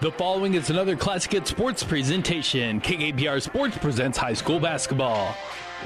The following is another Classic Hit Sports presentation. KKPR Sports presents high school basketball.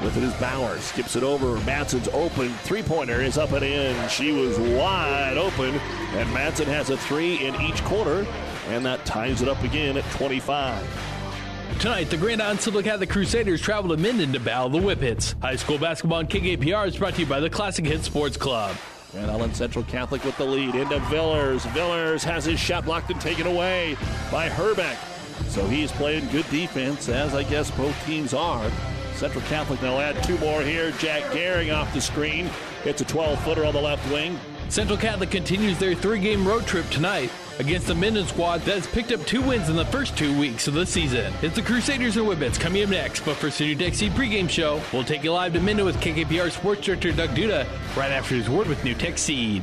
With it is Bauer. Skips it over. Matson's open. Three pointer is up and in. She was wide open. And Matson has a three in each quarter. And that ties it up again at 25. Tonight, the Grand Island Central Catholic Crusaders travel to Minden to battle the Whippets. High school basketball on KKPR is brought to you by the Classic Hit Sports Club. Grand Island Central Catholic with the lead into Villers. Villers has his shot blocked and taken away by Herbeck. So he's playing good defense, as I guess both teams are. Central Catholic now add two more here. Jack Gehring off the screen. Hits a 12 footer on the left wing. Central Catholic continues their three game road trip tonight against the Minden squad that has picked up two wins in the first two weeks of the season. It's the Crusaders and Whippets coming up next, but for Tech Seed pregame show, we'll take you live to Minden with KKPR Sports Director Doug Duda right after his word with NuTech Seed.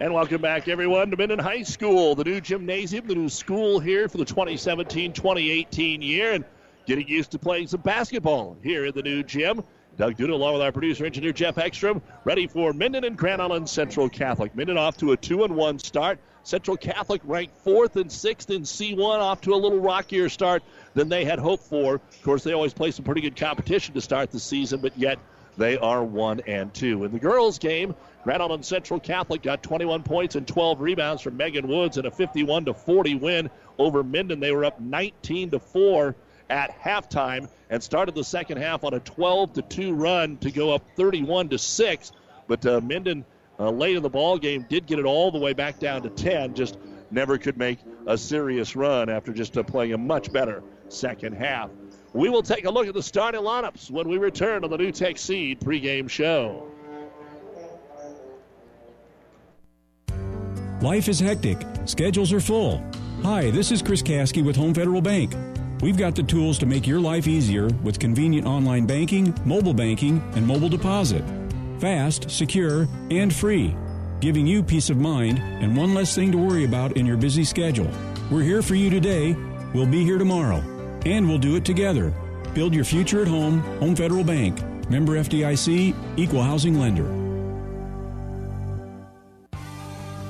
And welcome back, everyone, to Minden High School, the new gymnasium, the new school here for the 2017 2018 year, and getting used to playing some basketball here in the new gym. Doug Duda, along with our producer engineer Jeff Ekstrom, ready for Minden and Grand Island Central Catholic. Minden off to a 2 and 1 start. Central Catholic ranked fourth and sixth in C1, off to a little rockier start than they had hoped for. Of course, they always play some pretty good competition to start the season, but yet they are 1 and 2. In the girls' game, Grand Island Central Catholic got 21 points and 12 rebounds from Megan Woods in a 51 to 40 win over Minden. They were up 19 to 4 at halftime and started the second half on a 12 to 2 run to go up 31 to 6. But uh, Minden uh, late in the ball game did get it all the way back down to 10. Just never could make a serious run after just uh, playing a much better second half. We will take a look at the starting lineups when we return on the NuTech Seed pregame show. Life is hectic. Schedules are full. Hi, this is Chris Kasky with Home Federal Bank. We've got the tools to make your life easier with convenient online banking, mobile banking, and mobile deposit. Fast, secure, and free, giving you peace of mind and one less thing to worry about in your busy schedule. We're here for you today. We'll be here tomorrow. And we'll do it together. Build your future at home, Home Federal Bank. Member FDIC, Equal Housing Lender.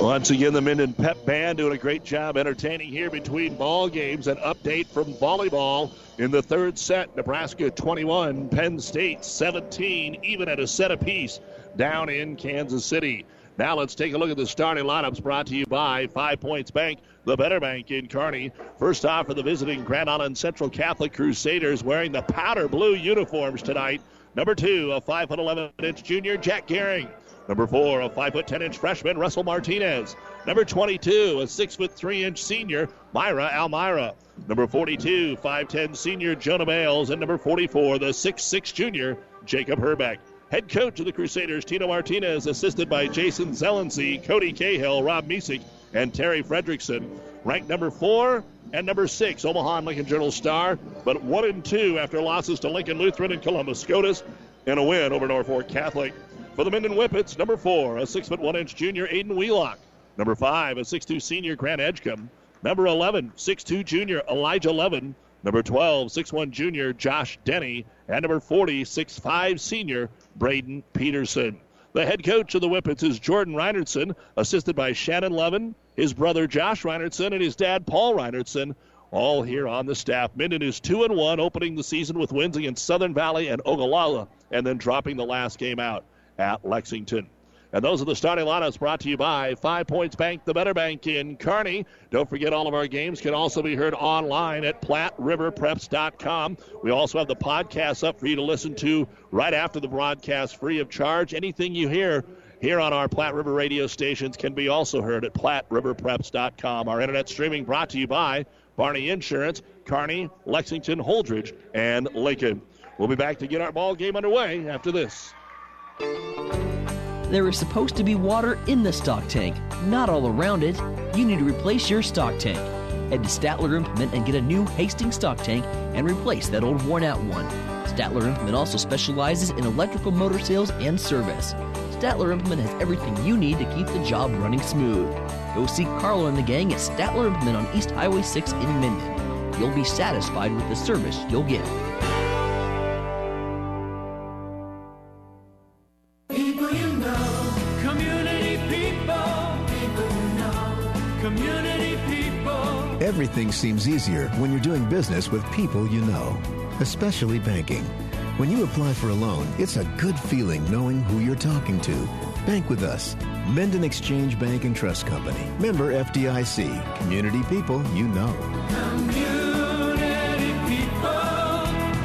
Once again, the Minden Pep Band doing a great job entertaining here between ball games. An update from volleyball in the third set. Nebraska 21, Penn State 17, even at a set apiece down in Kansas City. Now let's take a look at the starting lineups brought to you by Five Points Bank, the better bank in Kearney. First off for the visiting Grand Island Central Catholic Crusaders wearing the powder blue uniforms tonight. Number two, a 5'11 inch junior, Jack Gehring. Number four, a five foot ten inch freshman, Russell Martinez. Number 22, a six foot three inch senior, Myra Almira. Number 42, 5'10 senior, Jonah Bales. And number 44, the six six junior, Jacob Herbeck. Head coach of the Crusaders, Tino Martinez, assisted by Jason Zelensey, Cody Cahill, Rob Misek, and Terry Fredrickson. Ranked number four and number six, Omaha and Lincoln Journal Star, but one and two after losses to Lincoln Lutheran and Columbus Scotus, and a win over Norfolk Catholic. For the Minden Whippets, number four, a six foot one inch junior, Aiden Wheelock. Number five, a six-two senior, Grant Edgecombe. Number 11, six-two junior, Elijah Levin. Number 12, six-one junior, Josh Denny. And number 40, six-five senior, Braden Peterson. The head coach of the Whippets is Jordan Reinertson, assisted by Shannon Levin, his brother Josh Reinertson, and his dad Paul Reinertson. All here on the staff. Minden is two and one, opening the season with wins against Southern Valley and Ogallala, and then dropping the last game out at Lexington. And those are the starting lineups brought to you by Five Points Bank, the better bank in Kearney. Don't forget all of our games can also be heard online at PlatteRiverPreps.com. We also have the podcast up for you to listen to right after the broadcast free of charge. Anything you hear here on our Platte River radio stations can be also heard at PlatteRiverPreps.com. Our internet streaming brought to you by Barney Insurance, Kearney, Lexington, Holdrege, and Lincoln. We'll be back to get our ball game underway after this. There is supposed to be water in the stock tank, not all around it. You need to replace your stock tank. Head to Statler Implement and get a new Hastings stock tank and replace that old worn out one. Statler Implement also specializes in electrical motor sales and service. Statler Implement has everything you need to keep the job running smooth. Go see Carlo and the gang at Statler Implement on East Highway 6 in Minden. You'll be satisfied with the service you'll get. People you know, community people, people you know, community people. Everything seems easier when you're doing business with people you know, especially banking. When you apply for a loan, it's a good feeling knowing who you're talking to. Bank with us. Minden Exchange Bank and Trust Company. Member FDIC. Community people you know. Community people,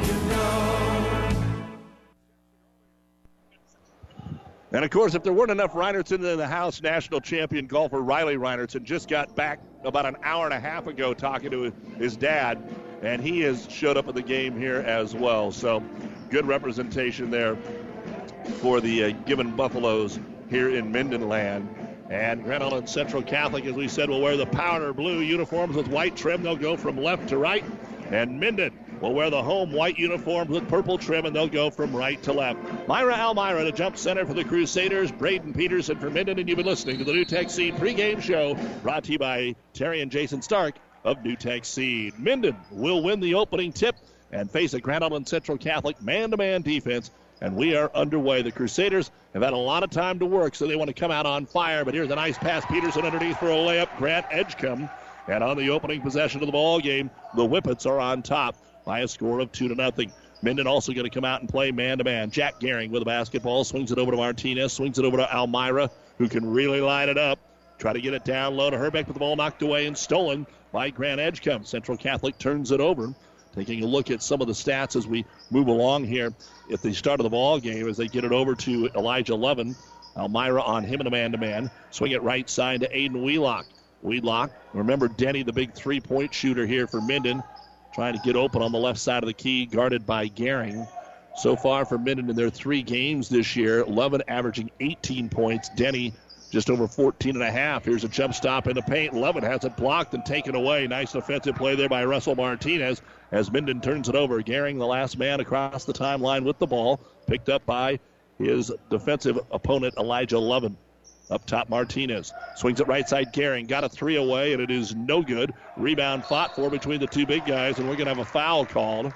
you know. And of course, if there weren't enough Reinertson in the house, national champion golfer Riley Reinertson just got back about an hour and a half ago talking to his dad, and he has showed up at the game here as well. So, good representation there for the uh, Gibbon Buffaloes here in Minden land. And Grand Island Central Catholic, as we said, will wear the powder blue uniforms with white trim. They'll go from left to right. And Minden will wear the home white uniforms with purple trim, and they'll go from right to left. Myra Almira to jump center for the Crusaders. Braden Peterson for Minden, and you've been listening to the NuTech Seed pregame show brought to you by Terry and Jason Stark of NuTech Seed. Minden will win the opening tip and face a Grand Island Central Catholic man-to-man defense and we are underway. The Crusaders have had a lot of time to work, so they want to come out on fire. But here's a nice pass. Peterson underneath for a layup. Grant Edgecombe. And on the opening possession of the ball game, the Whippets are on top by a score of two to nothing. Minden also going to come out and play man to man. Jack Gehring with a basketball swings it over to Martinez, swings it over to Almira, who can really line it up. Try to get it down low to Herbeck, but the ball knocked away and stolen by Grant Edgecombe. Central Catholic turns it over. Taking a look at some of the stats as we move along here at the start of the ball game as they get it over to Elijah Levin. Elmira on him in a man to man. Swing it right side to Aiden Wheelock. Wheelock, remember Denny, the big three point shooter here for Minden, trying to get open on the left side of the key, guarded by Gehring. So far for Minden in their three games this year, Levin averaging 18 points. Denny just over 14 and a half. Here's a jump stop in the paint. Levin has it blocked and taken away. Nice defensive play there by Russell Martinez as Minden turns it over. Gehring, the last man across the timeline with the ball, picked up by his defensive opponent, Elijah Levin. Up top, Martinez swings it right side. Gehring got a three away, and it is no good. Rebound fought for between the two big guys, and we're going to have a foul called.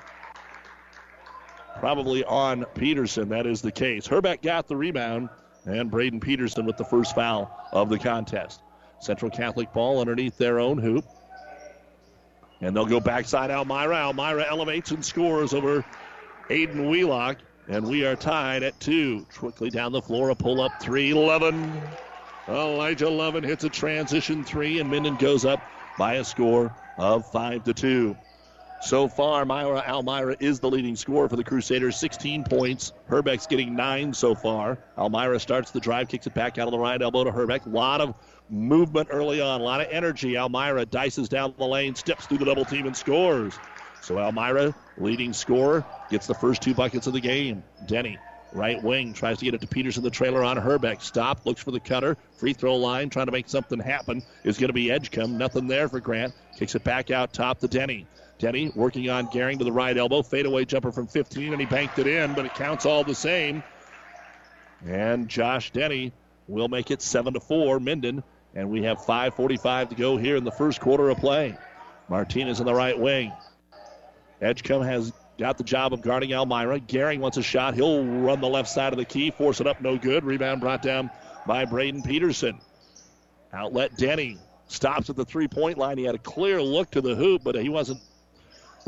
Probably on Peterson. That is the case. Herbeck got the rebound, and Braden Peterson with the first foul of the contest. Central Catholic ball underneath their own hoop. And they'll go backside Almira. Almira elevates and scores over Aiden Wheelock. And we are tied at two. Quickly down the floor, a pull up three. Levin. Elijah Levin hits a transition three, and Minden goes up by a score of five to two. So far, Myra Almira is the leading scorer for the Crusaders, 16 points. Herbeck's getting nine so far. Almira starts the drive, kicks it back out of the right elbow to Herbeck. A lot of movement early on, a lot of energy. Almira dices down the lane, steps through the double team, and scores. So Almira, leading scorer, gets the first two buckets of the game. Denny, right wing, tries to get it to Peterson, the trailer on Herbeck. Stop, looks for the cutter. Free throw line, trying to make something happen. Is going to be Edgecombe. Nothing there for Grant. Kicks it back out top to Denny. Denny working on Gehring to the right elbow. Fadeaway jumper from 15, and he banked it in, but it counts all the same. And Josh Denny will make it 7 to 4, Minden. And we have 5.45 to go here in the first quarter of play. Martinez in the right wing. Edgecombe has got the job of guarding Almira. Gehring wants a shot. He'll run the left side of the key, force it up, no good. Rebound brought down by Braden Peterson. Outlet Denny stops at the three point line. He had a clear look to the hoop, but he wasn't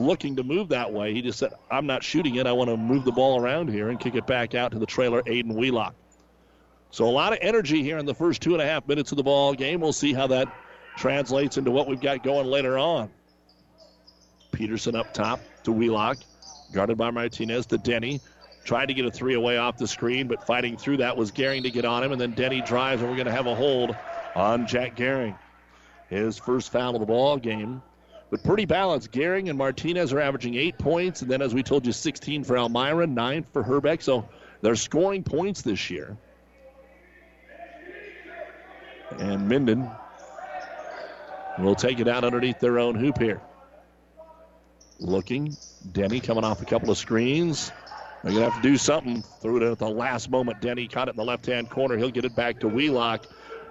looking to move that way. He just said, I'm not shooting it. I want to move the ball around here and kick it back out to the trailer, Aiden Wheelock. So a lot of energy here in the first two and a half minutes of the ball game. We'll see how that translates into what we've got going later on. Peterson up top to Wheelock, guarded by Martinez to Denny. Tried to get a three away off the screen, but fighting through that was Gehring to get on him, and then Denny drives, and we're going to have a hold on Jack Gehring. His first foul of the ball game. But pretty balanced. Gehring and Martinez are averaging eight points, and then, as we told you, 16 for Elmira, nine for Herbeck. So they're scoring points this year. And Minden will take it out underneath their own hoop here. Looking. Denny coming off a couple of screens. They're going to have to do something. Threw it at the last moment. Denny caught it in the left hand corner. He'll get it back to Wheelock.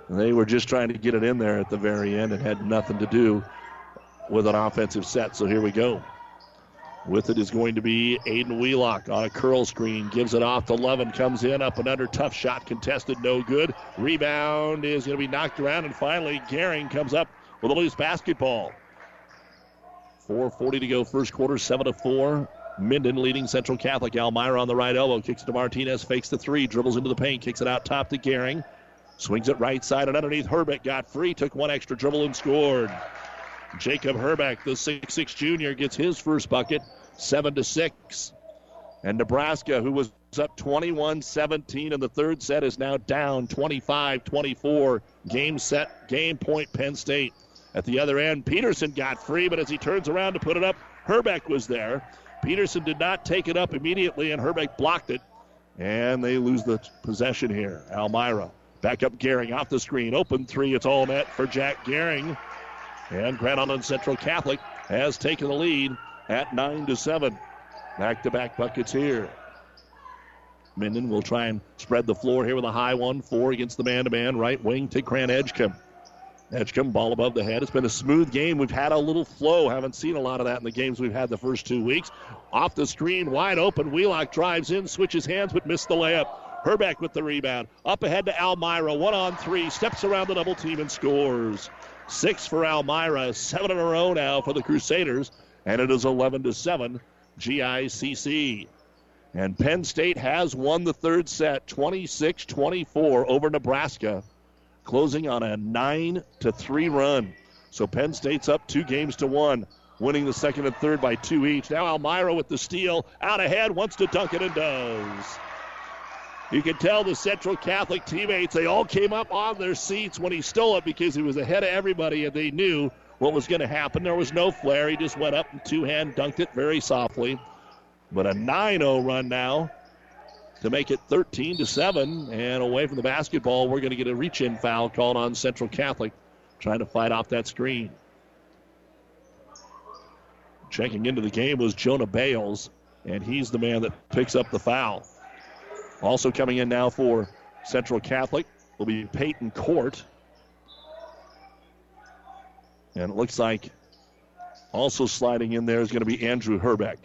They were just trying to get it in there at the very end and had nothing to do with an offensive set. So here we go. With it is going to be Aiden Wheelock on a curl screen. Gives it off to Lovin. Comes in, up and under. Tough shot contested. No good. Rebound is going to be knocked around. And finally, Gehring comes up with a loose basketball. 4.40 to go, first quarter, 7 to 4. Minden leading Central Catholic. Elmira on the right elbow. Kicks it to Martinez. Fakes the three. Dribbles into the paint. Kicks it out top to Gehring. Swings it right side and underneath. Herbeck got free. Took one extra dribble and scored. Jacob Herbeck, the six-six junior, gets his first bucket, 7 to 6. And Nebraska, who was up 21 17 in the third set, is now down 25 24. Game set, game point, Penn State. At the other end, Peterson got free, but as he turns around to put it up, Herbeck was there. Peterson did not take it up immediately, and Herbeck blocked it. And they lose the possession here. Almira back up Gehring off the screen. Open three. It's all net for Jack Gehring. And Grand Island Central Catholic has taken the lead at 9 to 7. Back to back buckets here. Minden will try and spread the floor here with a high one, four against the man to man. Right wing to Grant Edgecombe. Edgecombe, ball above the head. It's been a smooth game. We've had a little flow. Haven't seen a lot of that in the games we've had the first two weeks. Off the screen, wide open. Wheelock drives in, switches hands, but missed the layup. Herbeck with the rebound. Up ahead to Elmira. One on three. Steps around the double team and scores. Six for Elmira. Seven in a row now for the Crusaders. And it is 11 to 7. GICC. And Penn State has won the third set 26 24 over Nebraska closing on a 9 to 3 run. So Penn State's up two games to one, winning the second and third by two each. Now Elmira with the steal, out ahead, wants to dunk it and does. You can tell the Central Catholic teammates, they all came up on their seats when he stole it because he was ahead of everybody and they knew what was going to happen. There was no flare. He just went up and two hand dunked it very softly. But a 9 0 run now to make it 13 to 7. And away from the basketball, we're going to get a reach in foul called on Central Catholic, trying to fight off that screen. Checking into the game was Jonah Bales, and he's the man that picks up the foul. Also coming in now for Central Catholic will be Peyton Court. And it looks like also sliding in there is going to be Andrew Herbeck.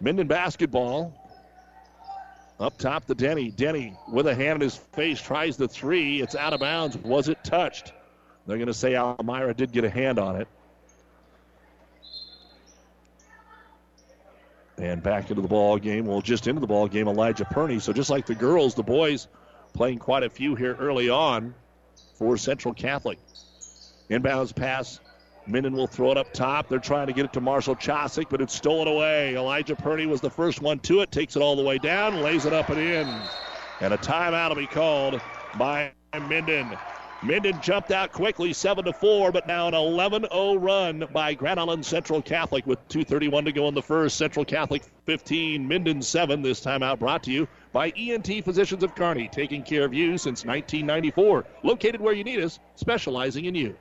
Minden basketball up top to Denny. Denny with a hand in his face tries the three. It's out of bounds. Was it touched? They're going to say Almira did get a hand on it. And back into the ball game. Well, just into the ball game, Elijah Purney. So just like the girls, the boys playing quite a few here early on for Central Catholic. Inbounds pass Minden will throw it up top. They're trying to get it to Marshall Chosick, but it's stolen away. Elijah Purdy was the first one to it, takes it all the way down, lays it up and in. And a timeout will be called by Minden. Minden jumped out quickly, 7 to 4, but now an 11 0 run by Grand Island Central Catholic with 2.31 to go in the first. Central Catholic 15, Minden 7. This timeout brought to you by ENT Physicians of Kearney, taking care of you since 1994. Located where you need us, specializing in you.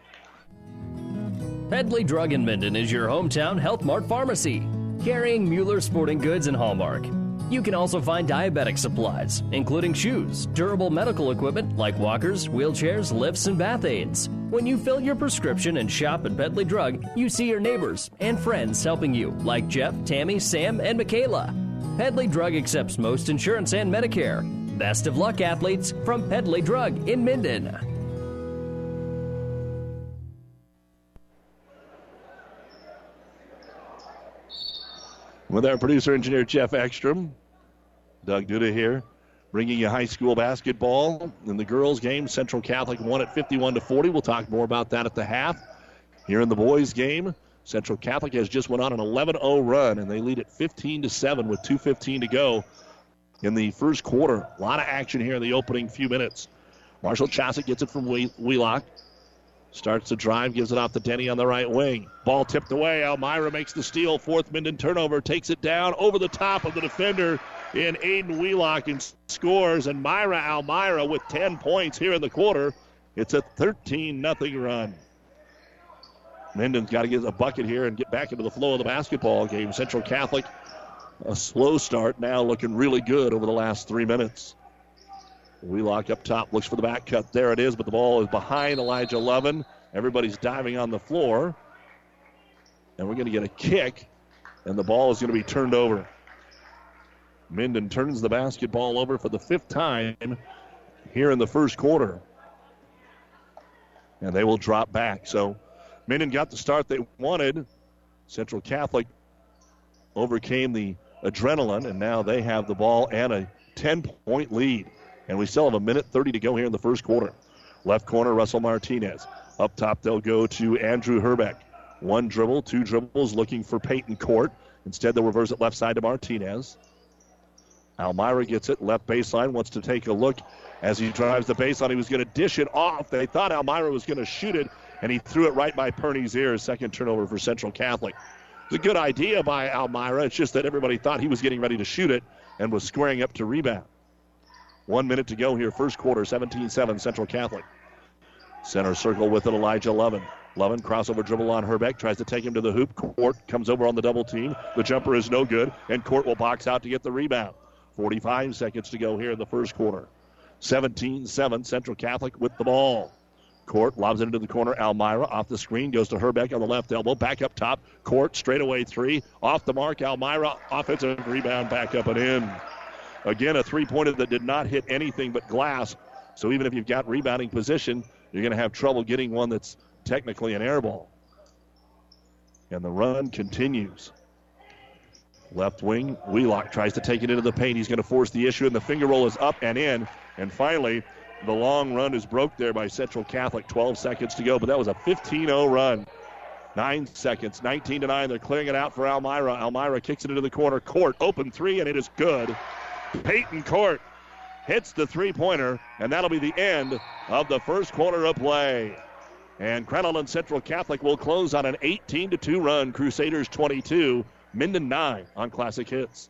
Pedley Drug in Minden is your hometown Health Mart pharmacy, carrying Mueller sporting goods and Hallmark. You can also find diabetic supplies, including shoes, durable medical equipment like walkers, wheelchairs, lifts, and bath aids. When you fill your prescription and shop at Pedley Drug, you see your neighbors and friends helping you, like Jeff, Tammy, Sam, and Michaela. Pedley Drug accepts most insurance and Medicare. Best of luck, athletes, from Pedley Drug in Minden. With our producer engineer Jeff Ekstrom. Doug Duda here bringing you high school basketball in the girls' game. Central Catholic won at 51 to 40. We'll talk more about that at the half. Here in the boys' game, Central Catholic has just went on an 11-0 run, and they lead at 15 to 7 with 2:15 to go in the first quarter. A lot of action here in the opening few minutes. Marshall Chosick gets it from Wheelock. Starts the drive, gives it off to Denny on the right wing. Ball tipped away. Elmira makes the steal. Fourth Minden turnover. Takes it down over the top of the defender in Aiden Wheelock and scores. And Myra Elmira with 10 points here in the quarter. It's a 13 0 run. Minden's got to get a bucket here and get back into the flow of the basketball game. Central Catholic, a slow start, now looking really good over the last three minutes. Wheelock up top looks for the back cut. There it is, but the ball is behind Elijah Lovin. Everybody's diving on the floor. And we're going to get a kick, and the ball is going to be turned over. Minden turns the basketball over for the fifth time here in the first quarter. And they will drop back. So Minden got the start they wanted. Central Catholic overcame the adrenaline, and now they have the ball and a 10 point lead. And we still have a minute 30 to go here in the first quarter. Left corner, Russell Martinez. Up top, they'll go to Andrew Herbeck. One dribble, two dribbles, looking for Peyton Court. Instead, they'll reverse it left side to Martinez. Elmira gets it, left baseline, wants to take a look as he drives the baseline. He was going to dish it off. They thought Elmira was going to shoot it, and he threw it right by Perney's ears. Second turnover for Central Catholic. It's a good idea by Elmira. It's just that everybody thought he was getting ready to shoot it and was squaring up to rebound. One minute to go here, first quarter, 17 7 Central Catholic. Center circle with it, Elijah Lovin. Lovin crossover dribble on Herbeck, tries to take him to the hoop. Court comes over on the double team. The jumper is no good, and Court will box out to get the rebound. 45 seconds to go here in the first quarter. 17 7, Central Catholic with the ball. Court lobs it into the corner. Elmira off the screen goes to Herbeck on the left elbow. Back up top. Court straight away three. Off the mark. Elmira offensive rebound back up and in. Again, a three pointer that did not hit anything but glass. So even if you've got rebounding position, you're going to have trouble getting one that's technically an air ball. And the run continues. Left wing, Wheelock tries to take it into the paint. He's going to force the issue, and the finger roll is up and in. And finally, the long run is broke there by Central Catholic. 12 seconds to go, but that was a 15 0 run. Nine seconds, 19 to 9. They're clearing it out for Elmira. Elmira kicks it into the corner. Court, open three, and it is good. Peyton Court hits the three pointer, and that'll be the end of the first quarter of play. And Grand Island Central Catholic will close on an 18 2 run. Crusaders 22, Minden 9 on Classic Hits.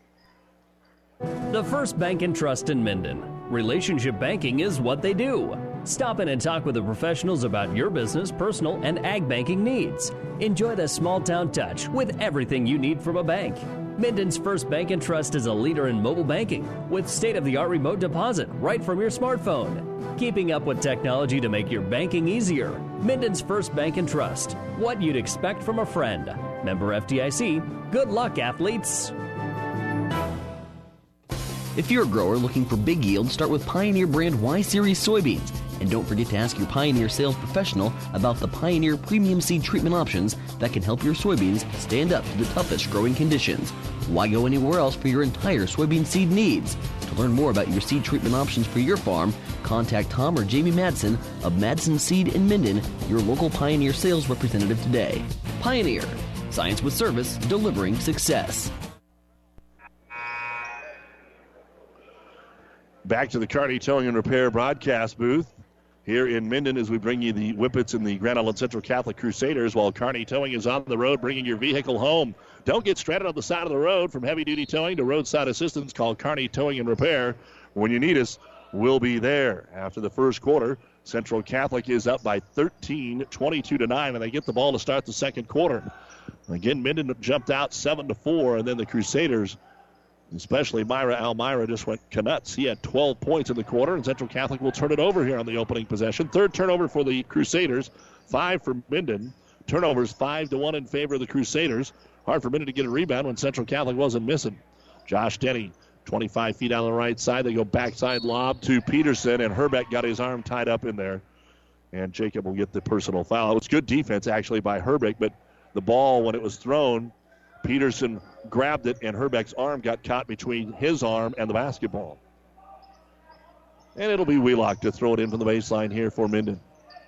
The First Bank and Trust in Minden. Relationship banking is what they do. Stop in and talk with the professionals about your business, personal, and ag banking needs. Enjoy the small town touch with everything you need from a bank. Minden's First Bank and Trust is a leader in mobile banking with state of the art remote deposit right from your smartphone. Keeping up with technology to make your banking easier. Minden's First Bank and Trust. What you'd expect from a friend. Member FDIC. Good luck, athletes. If you're a grower looking for big yield, start with Pioneer brand Y Series soybeans. And don't forget to ask your Pioneer sales professional about the Pioneer premium seed treatment options that can help your soybeans stand up to the toughest growing conditions. Why go anywhere else for your entire soybean seed needs? To learn more about your seed treatment options for your farm, contact Tom or Jamie Madsen of Madsen Seed in Minden, your local Pioneer sales representative today. Pioneer, science with service, delivering success. Back to the Kearney Towing and Repair broadcast booth here in Minden as we bring you the Whippets and the Grand Island Central Catholic Crusaders while Kearney Towing is on the road bringing your vehicle home. Don't get stranded on the side of the road from heavy duty towing to roadside assistance. Call Kearney Towing and Repair. When you need us, we'll be there. After the first quarter, Central Catholic is up by 13, 22 to 9, and they get the ball to start the second quarter. Again, Minden jumped out 7 to 4, and then the Crusaders especially Myra Elmira just went nuts. He had 12 points in the quarter, and Central Catholic will turn it over here on the opening possession. Third turnover for the Crusaders, five for Minden. Turnovers five to one in favor of the Crusaders. Hard for Minden to get a rebound when Central Catholic wasn't missing. Josh Denny, 25 feet on the right side. They go backside lob to Peterson, and Herbeck got his arm tied up in there. And Jacob will get the personal foul. It was good defense actually by Herbeck, but the ball when it was thrown Peterson grabbed it, and Herbeck's arm got caught between his arm and the basketball. And it'll be Wheelock to throw it in from the baseline here for Minden.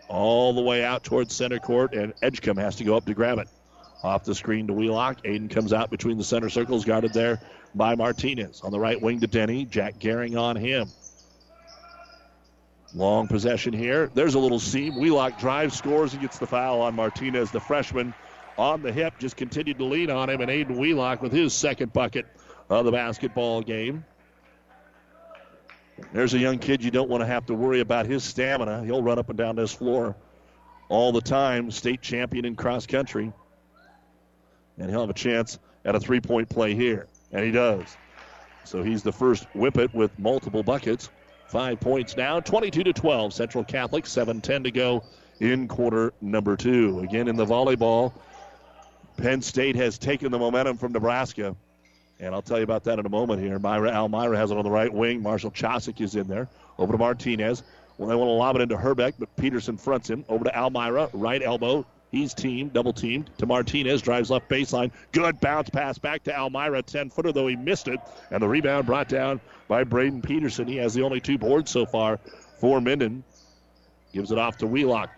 All the way out towards center court, and Edgecombe has to go up to grab it. Off the screen to Wheelock. Aiden comes out between the center circles, guarded there by Martinez. On the right wing to Denny. Jack Gehring on him. Long possession here. There's a little seam. Wheelock drives, scores, and gets the foul on Martinez, the freshman on the hip. Just continued to lean on him, and Aiden Wheelock with his second bucket of the basketball game. There's a young kid you don't want to have to worry about his stamina. He'll run up and down this floor all the time, state champion in cross country. And he'll have a chance at a three point play here. And he does. So he's the first whippet with multiple buckets. Five points now, 22 to 12. Central Catholic, 7 10 to go in quarter number two. Again, in the volleyball, Penn State has taken the momentum from Nebraska. And I'll tell you about that in a moment here. Myra Almira has it on the right wing. Marshall Chosick is in there. Over to Martinez. Well, they want to lob it into Herbeck, but Peterson fronts him. Over to Almira, right elbow. He's teamed, double teamed to Martinez, drives left baseline. Good bounce pass back to Almira, 10 footer, though he missed it. And the rebound brought down by Braden Peterson. He has the only two boards so far for Minden. Gives it off to Wheelock.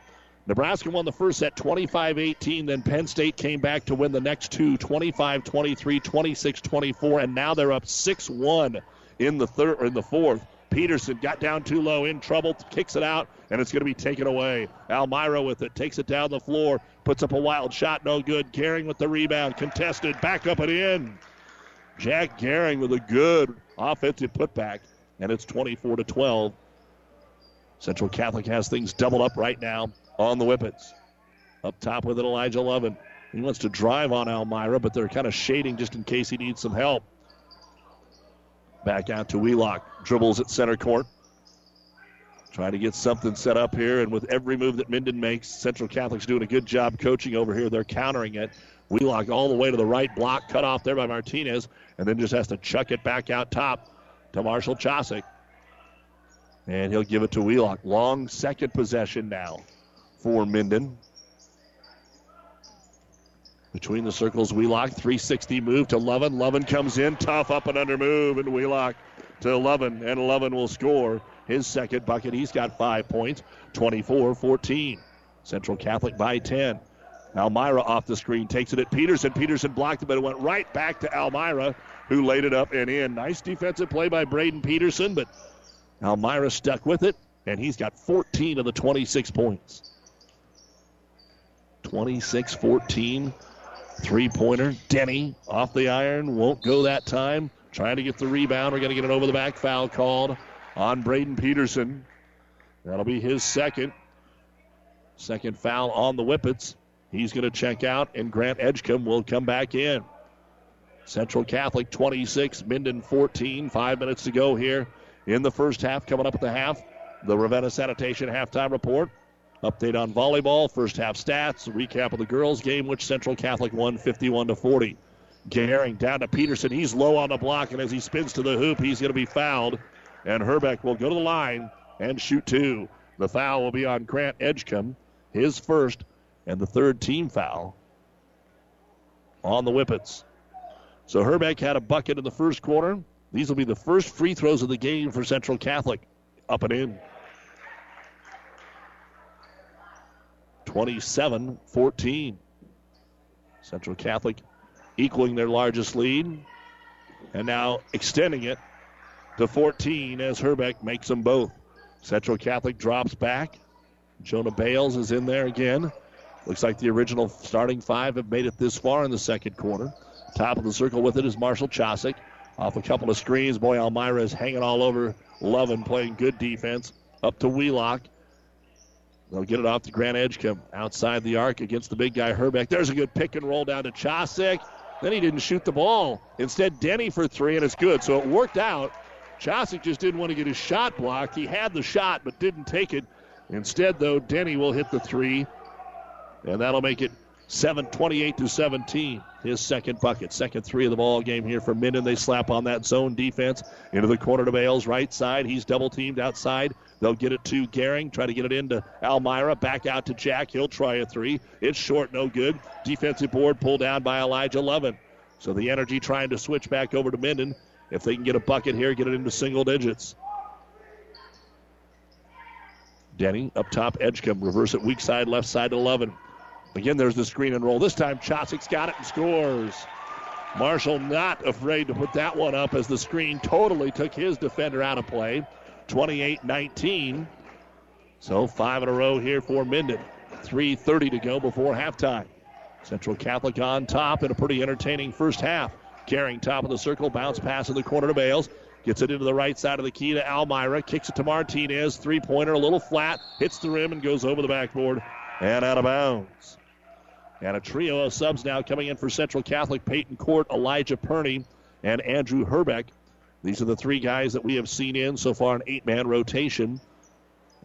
Nebraska won the first set 25 18. Then Penn State came back to win the next two 25 23, 26 24. And now they're up 6 1 in the third in the fourth. Peterson got down too low, in trouble, kicks it out, and it's going to be taken away. Almira with it, takes it down the floor, puts up a wild shot, no good. Gehring with the rebound, contested, back up and in. Jack Gehring with a good offensive putback, and it's 24 to 12. Central Catholic has things doubled up right now on the Whippets. Up top with it, Elijah Lovin. He wants to drive on Almira, but they're kind of shading just in case he needs some help. Back out to Wheelock. Dribbles at center court. Trying to get something set up here, and with every move that Minden makes, Central Catholic's doing a good job coaching over here. They're countering it. Wheelock all the way to the right block, cut off there by Martinez, and then just has to chuck it back out top to Marshall Chosick. And he'll give it to Wheelock. Long second possession now for Minden. Between the circles, Wheelock, 360 move to Lovin. Lovin comes in, tough up and under move, and Wheelock to Lovin, and Lovin will score his second bucket. He's got five points, 24 14. Central Catholic by 10. Almira off the screen takes it at Peterson. Peterson blocked it, but it went right back to Almira, who laid it up and in. Nice defensive play by Braden Peterson, but Almira stuck with it, and he's got 14 of the 26 points. 26 14. Three pointer. Denny off the iron. Won't go that time. Trying to get the rebound. We're going to get an over the back foul called on Braden Peterson. That'll be his second. Second foul on the Whippets. He's going to check out, and Grant Edgecombe will come back in. Central Catholic 26, Minden 14. Five minutes to go here in the first half. Coming up at the half, the Ravenna Sanitation halftime report. Update on volleyball, first half stats, recap of the girls' game, which Central Catholic won 51 to 40. Gehring down to Peterson. He's low on the block, and as he spins to the hoop, he's going to be fouled. And Herbeck will go to the line and shoot two. The foul will be on Grant Edgecombe, his first and the third team foul on the Whippets. So Herbeck had a bucket in the first quarter. These will be the first free throws of the game for Central Catholic. Up and in. 27 14. Central Catholic equaling their largest lead and now extending it to 14 as Herbeck makes them both. Central Catholic drops back. Jonah Bales is in there again. Looks like the original starting five have made it this far in the second quarter. Top of the circle with it is Marshall Chosick. Off a couple of screens, boy, Almira is hanging all over Lovin, playing good defense. Up to Wheelock. They'll get it off to Grant Edgecombe outside the arc against the big guy Herbeck. There's a good pick and roll down to Chosick. Then he didn't shoot the ball. Instead, Denny for three, and it's good. So it worked out. Chosick just didn't want to get his shot blocked. He had the shot, but didn't take it. Instead, though, Denny will hit the three, and that'll make it 7 28 to 17. His second bucket, second three of the ball game here for Minden. They slap on that zone defense into the corner to Bales, right side. He's double teamed outside. They'll get it to Gehring, try to get it into Almira, back out to Jack. He'll try a three. It's short, no good. Defensive board pulled down by Elijah Levin. So the energy trying to switch back over to Minden. If they can get a bucket here, get it into single digits. Denny up top, Edgecombe, reverse it weak side, left side to 11. Again, there's the screen and roll. This time, Chosik's got it and scores. Marshall not afraid to put that one up as the screen totally took his defender out of play. 28 19. So five in a row here for Minden. 3.30 to go before halftime. Central Catholic on top in a pretty entertaining first half. Gehring top of the circle, bounce pass in the corner to Bales. Gets it into the right side of the key to Almira. Kicks it to Martinez. Three pointer, a little flat. Hits the rim and goes over the backboard and out of bounds. And a trio of subs now coming in for Central Catholic Peyton Court, Elijah Purney, and Andrew Herbeck. These are the three guys that we have seen in so far an eight man rotation.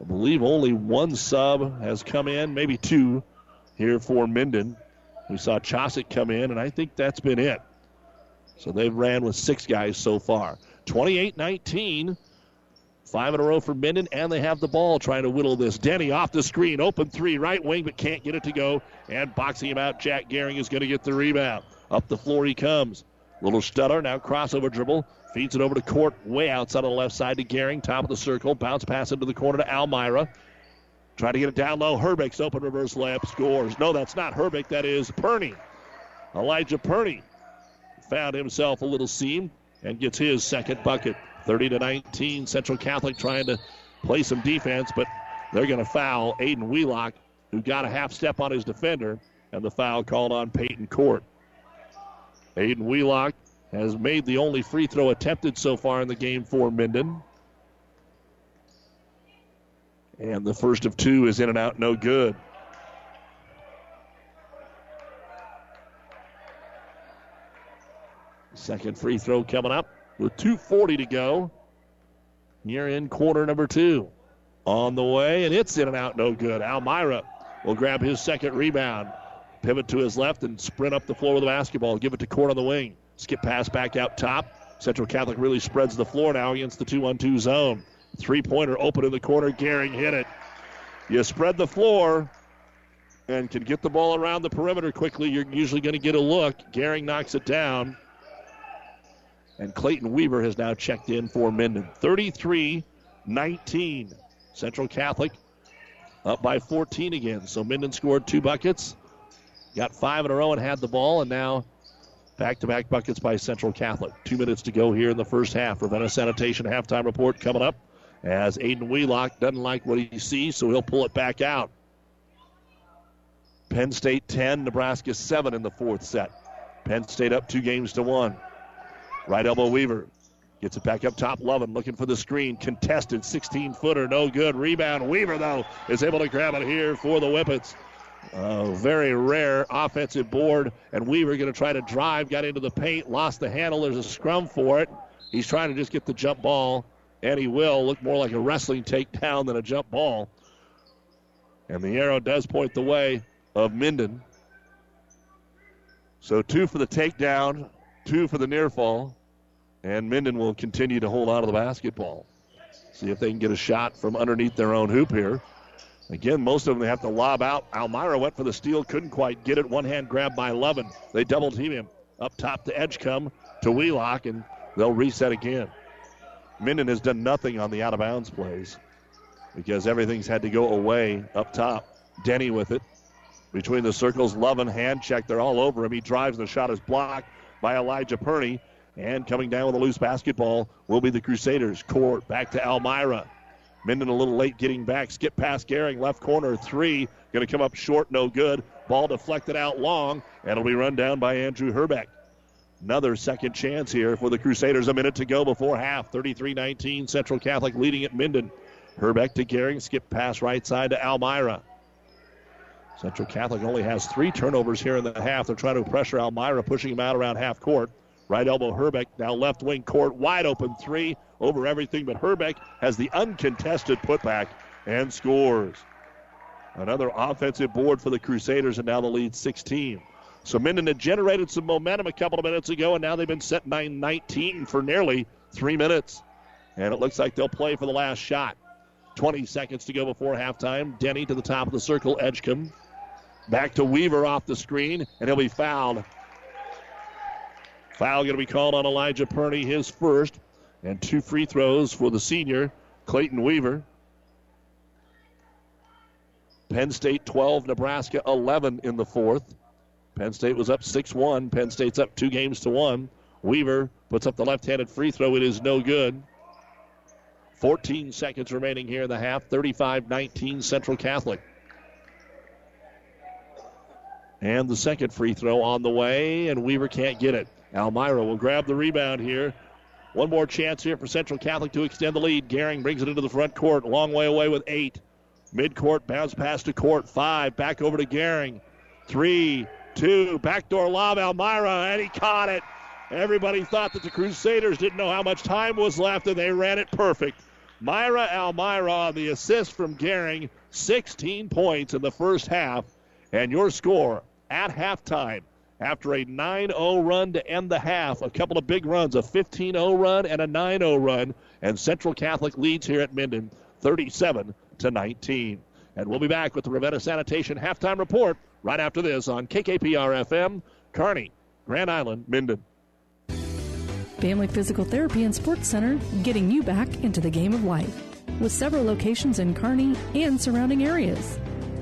I believe only one sub has come in, maybe two here for Minden. We saw Chosick come in, and I think that's been it. So they've ran with six guys so far. 28 19. Five in a row for Minden, and they have the ball trying to whittle this. Denny off the screen, open three, right wing, but can't get it to go. And boxing him out, Jack Gehring is going to get the rebound. Up the floor he comes. Little stutter, now crossover dribble. Feeds it over to Court, way outside on the left side to Gehring, top of the circle. Bounce pass into the corner to Almira. Trying to get it down low. Herbeck's open reverse layup scores. No, that's not Herbeck. That is Purney. Elijah Purney found himself a little seam and gets his second bucket. 30 to 19. Central Catholic trying to play some defense, but they're going to foul Aiden Wheelock, who got a half step on his defender, and the foul called on Peyton Court. Aiden Wheelock has made the only free throw attempted so far in the game for Minden. And the first of two is in and out, no good. Second free throw coming up with 2.40 to go. Here in quarter number two. On the way, and it's in and out, no good. Almira will grab his second rebound. Pivot to his left and sprint up the floor with the basketball. Give it to Court on the wing. Skip pass back out top. Central Catholic really spreads the floor now against the 2 1 2 zone. Three pointer open in the corner. Gehring hit it. You spread the floor and can get the ball around the perimeter quickly. You're usually going to get a look. Gehring knocks it down. And Clayton Weaver has now checked in for Minden. 33 19. Central Catholic up by 14 again. So Minden scored two buckets, got five in a row and had the ball, and now back to back buckets by Central Catholic. Two minutes to go here in the first half. Ravenna Sanitation halftime report coming up as Aiden Wheelock doesn't like what he sees, so he'll pull it back out. Penn State 10, Nebraska 7 in the fourth set. Penn State up two games to one. Right elbow Weaver. Gets it back up top. Lovin looking for the screen. Contested 16 footer. No good. Rebound. Weaver, though, is able to grab it here for the Whippets. A very rare offensive board. And Weaver going to try to drive. Got into the paint. Lost the handle. There's a scrum for it. He's trying to just get the jump ball. And he will. Look more like a wrestling takedown than a jump ball. And the arrow does point the way of Minden. So two for the takedown, two for the near fall, and Minden will continue to hold on to the basketball. See if they can get a shot from underneath their own hoop here. Again, most of them they have to lob out. Almira went for the steal, couldn't quite get it. One hand grab by Lovin. They double team him. Up top to Edgecombe to Wheelock, and they'll reset again. Minden has done nothing on the out of bounds plays because everything's had to go away up top. Denny with it. Between the circles, Lovin hand check. They're all over him. He drives. The shot is blocked by Elijah Purney. And coming down with a loose basketball will be the Crusaders. Court back to Almira. Minden a little late getting back. Skip past Gehring. Left corner three. Going to come up short. No good. Ball deflected out long. And it'll be run down by Andrew Herbeck. Another second chance here for the Crusaders. A minute to go before half. 33 19. Central Catholic leading at Minden. Herbeck to Gehring. Skip pass right side to Almira. Central Catholic only has three turnovers here in the half. They're trying to pressure Almira, pushing him out around half court. Right elbow Herbeck, now left wing court, wide open three over everything, but Herbeck has the uncontested putback and scores. Another offensive board for the Crusaders, and now the lead 16. So Minden had generated some momentum a couple of minutes ago, and now they've been set 9 19 for nearly three minutes. And it looks like they'll play for the last shot. 20 seconds to go before halftime. Denny to the top of the circle, Edgecombe. Back to Weaver off the screen, and he'll be fouled. Foul going to be called on Elijah Purney, his first, and two free throws for the senior, Clayton Weaver. Penn State 12, Nebraska 11 in the fourth. Penn State was up 6 1. Penn State's up two games to one. Weaver puts up the left handed free throw. It is no good. 14 seconds remaining here in the half. 35 19 Central Catholic. And the second free throw on the way, and Weaver can't get it. Almira will grab the rebound here. One more chance here for Central Catholic to extend the lead. Gehring brings it into the front court. Long way away with eight. Midcourt bounce pass to court. Five. Back over to Gehring. Three, two. Backdoor lob. Almira, and he caught it. Everybody thought that the Crusaders didn't know how much time was left, and they ran it perfect. Myra Almira on the assist from Gehring. 16 points in the first half. And your score at halftime after a 9 0 run to end the half. A couple of big runs, a 15 0 run and a 9 0 run. And Central Catholic leads here at Minden 37 to 19. And we'll be back with the Ravenna Sanitation halftime report right after this on KKPR FM, Kearney, Grand Island, Minden. Family Physical Therapy and Sports Center, getting you back into the game of life. With several locations in Kearney and surrounding areas.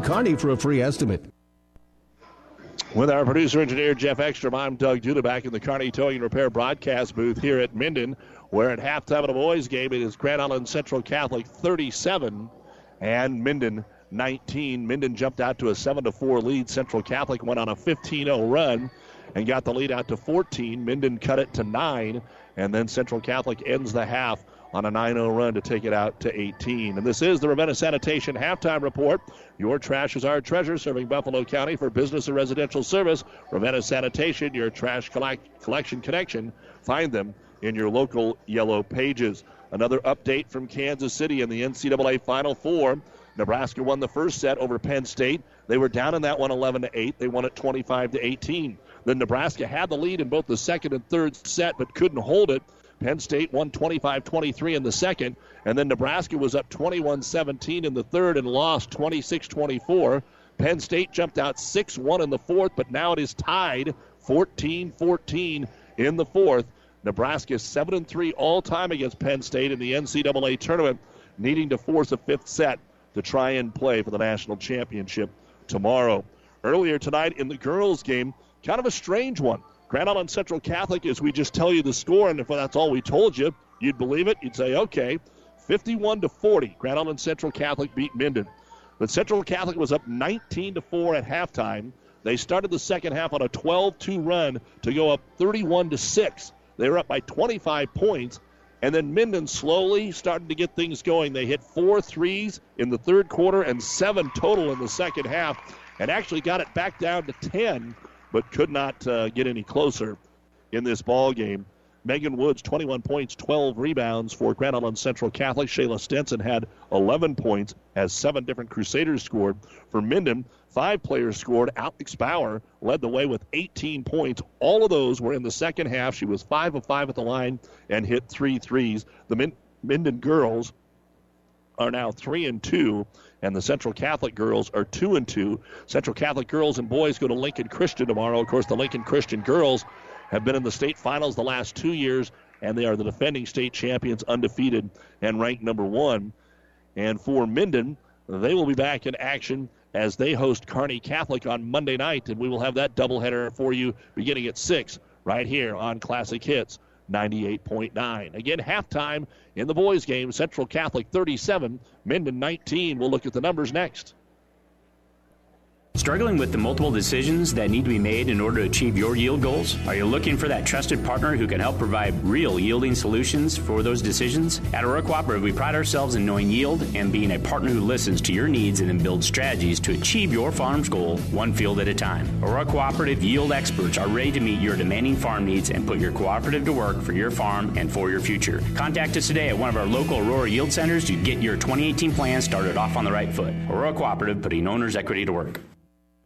Kearney for a free estimate. With our producer engineer Jeff Ekstrom, I'm Doug Duda in the Kearney Towing and Repair broadcast booth here at Minden, where at halftime of the boys' game it is Grand Island Central Catholic 37 and Minden 19. Minden jumped out to a 7 4 lead. Central Catholic went on a 15 0 run and got the lead out to 14. Minden cut it to 9, and then Central Catholic ends the half on a 9 0 run to take it out to 18. And this is the Ravenna Sanitation halftime report. Your trash is our treasure, serving Buffalo County for business and residential service. Ravenna Sanitation, your trash collect- collection connection. Find them in your local yellow pages. Another update from Kansas City in the NCAA Final Four. Nebraska won the first set over Penn State. They were down in that one 11 to 8. They won it 25 to 18. Then Nebraska had the lead in both the second and third set, but couldn't hold it. Penn State won 25 23 in the second, and then Nebraska was up 21 17 in the third and lost 26 24. Penn State jumped out 6 1 in the fourth, but now it is tied 14 14 in the fourth. Nebraska 7 and 3 all time against Penn State in the NCAA tournament, needing to force a fifth set to try and play for the national championship tomorrow. Earlier tonight in the girls' game, kind of a strange one. Grand Island Central Catholic, as we just tell you the score, and if that's all we told you, you'd believe it. You'd say, okay, 51 to 40. Grand Island Central Catholic beat Minden. But Central Catholic was up 19 to 4 at halftime. They started the second half on a 12-2 run to go up 31 to 6. They were up by 25 points, and then Minden slowly started to get things going. They hit four threes in the third quarter and seven total in the second half, and actually got it back down to 10 but could not uh, get any closer in this ball game. Megan Woods, 21 points, 12 rebounds for Grand Island Central Catholic. Shayla Stenson had 11 points as seven different Crusaders scored. For Minden, five players scored. Alex Bauer led the way with 18 points. All of those were in the second half. She was 5 of 5 at the line and hit three threes. The Min- Minden girls are now 3 and 2 and the Central Catholic girls are two and two. Central Catholic girls and boys go to Lincoln Christian tomorrow. Of course, the Lincoln Christian girls have been in the state finals the last two years. and they are the defending state champions, undefeated and ranked number one. And for Minden, they will be back in action as they host Kearney Catholic on Monday night, and we will have that doubleheader for you beginning at 6 right here on Classic Hits 98.9. Again, halftime in the boys' game, Central Catholic 37, Minden 19. We'll look at the numbers next. Struggling with the multiple decisions that need to be made in order to achieve your yield goals? Are you looking for that trusted partner who can help provide real yielding solutions for those decisions? At Aurora Cooperative, we pride ourselves in knowing yield and being a partner who listens to your needs and then builds strategies to achieve your farm's goal one field at a time. Aurora Cooperative yield experts are ready to meet your demanding farm needs and put your cooperative to work for your farm and for your future. Contact us today at one of our local Aurora Yield Centers to get your 2018 plan started off on the right foot. Aurora Cooperative, putting owner's equity to work.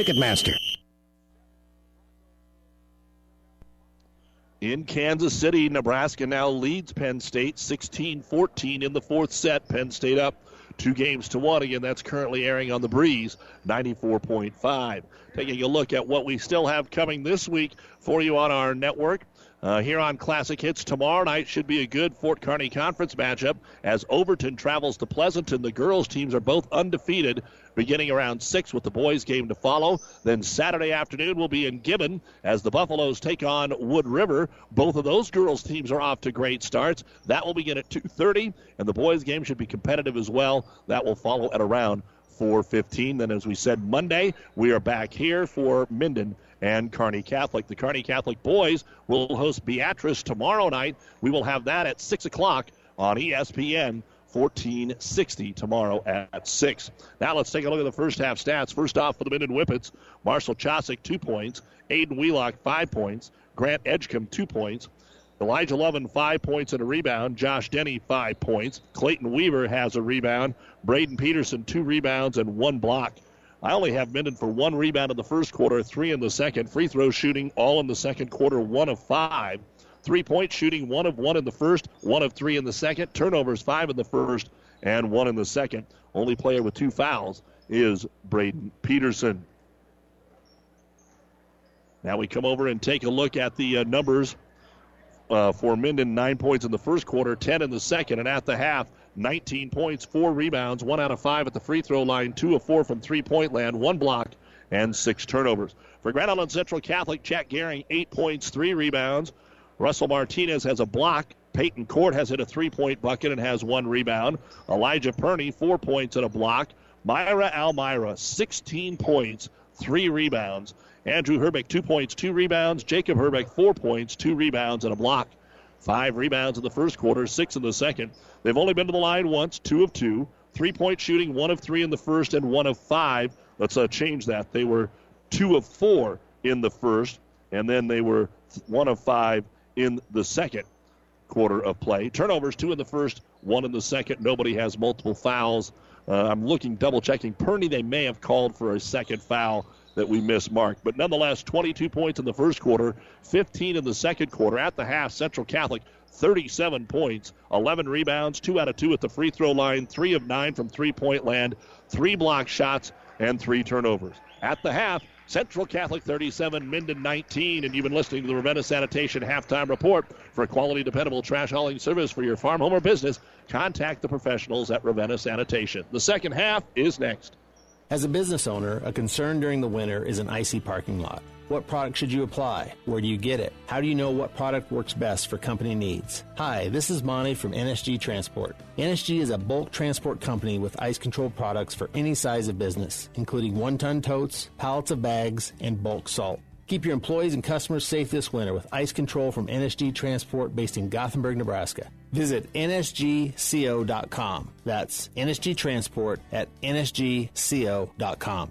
Ticketmaster. In Kansas City, Nebraska now leads Penn State 16 14 in the fourth set. Penn State up two games to one. Again, that's currently airing on the breeze 94.5. Taking a look at what we still have coming this week for you on our network. Uh, here on Classic Hits tomorrow night should be a good Fort Kearney Conference matchup as Overton travels to Pleasanton. The girls' teams are both undefeated, beginning around 6 with the boys' game to follow. Then Saturday afternoon will be in Gibbon as the Buffaloes take on Wood River. Both of those girls' teams are off to great starts. That will begin at 2.30, and the boys' game should be competitive as well. That will follow at around 4.15. Then, as we said, Monday, we are back here for Minden and Kearney Catholic. The Kearney Catholic boys will host Beatrice tomorrow night. We will have that at 6 o'clock on ESPN 1460 tomorrow at 6. Now let's take a look at the first half stats. First off for the Minden Whippets, Marshall Chosick, two points. Aiden Wheelock, five points. Grant Edgecombe, two points. Elijah Lovin, five points and a rebound. Josh Denny, five points. Clayton Weaver has a rebound. Braden Peterson, two rebounds and one block. I only have Minden for one rebound in the first quarter, three in the second. Free throw shooting all in the second quarter, one of five. Three point shooting, one of one in the first, one of three in the second. Turnovers, five in the first, and one in the second. Only player with two fouls is Braden Peterson. Now we come over and take a look at the uh, numbers uh, for Minden. Nine points in the first quarter, 10 in the second, and at the half, 19 points, four rebounds, one out of five at the free throw line, two of four from three point land, one block, and six turnovers. For Grand Island Central Catholic, Jack Gehring, eight points, three rebounds. Russell Martinez has a block. Peyton Court has hit a three point bucket and has one rebound. Elijah Perney, four points and a block. Myra Almira, 16 points, three rebounds. Andrew Herbeck, two points, two rebounds. Jacob Herbeck, four points, two rebounds, and a block. Five rebounds in the first quarter, six in the second. They've only been to the line once, two of two. Three point shooting, one of three in the first and one of five. Let's uh, change that. They were two of four in the first, and then they were one of five in the second quarter of play. Turnovers, two in the first, one in the second. Nobody has multiple fouls. Uh, I'm looking, double checking. Perney, they may have called for a second foul that we missed, Mark. But nonetheless, 22 points in the first quarter, 15 in the second quarter. At the half, Central Catholic 37 points, 11 rebounds, 2 out of 2 at the free throw line, 3 of 9 from three point land, 3 block shots, and 3 turnovers. At the half, Central Catholic 37, Minden 19, and you've been listening to the Ravenna Sanitation halftime report. For quality, dependable trash hauling service for your farm, home, or business, contact the professionals at Ravenna Sanitation. The second half is next. As a business owner, a concern during the winter is an icy parking lot. What product should you apply? Where do you get it? How do you know what product works best for company needs? Hi, this is Monty from NSG Transport. NSG is a bulk transport company with ice control products for any size of business, including one ton totes, pallets of bags, and bulk salt. Keep your employees and customers safe this winter with ice control from NSG Transport based in Gothenburg, Nebraska. Visit nsgco.com. That's NSG Transport at nsgco.com.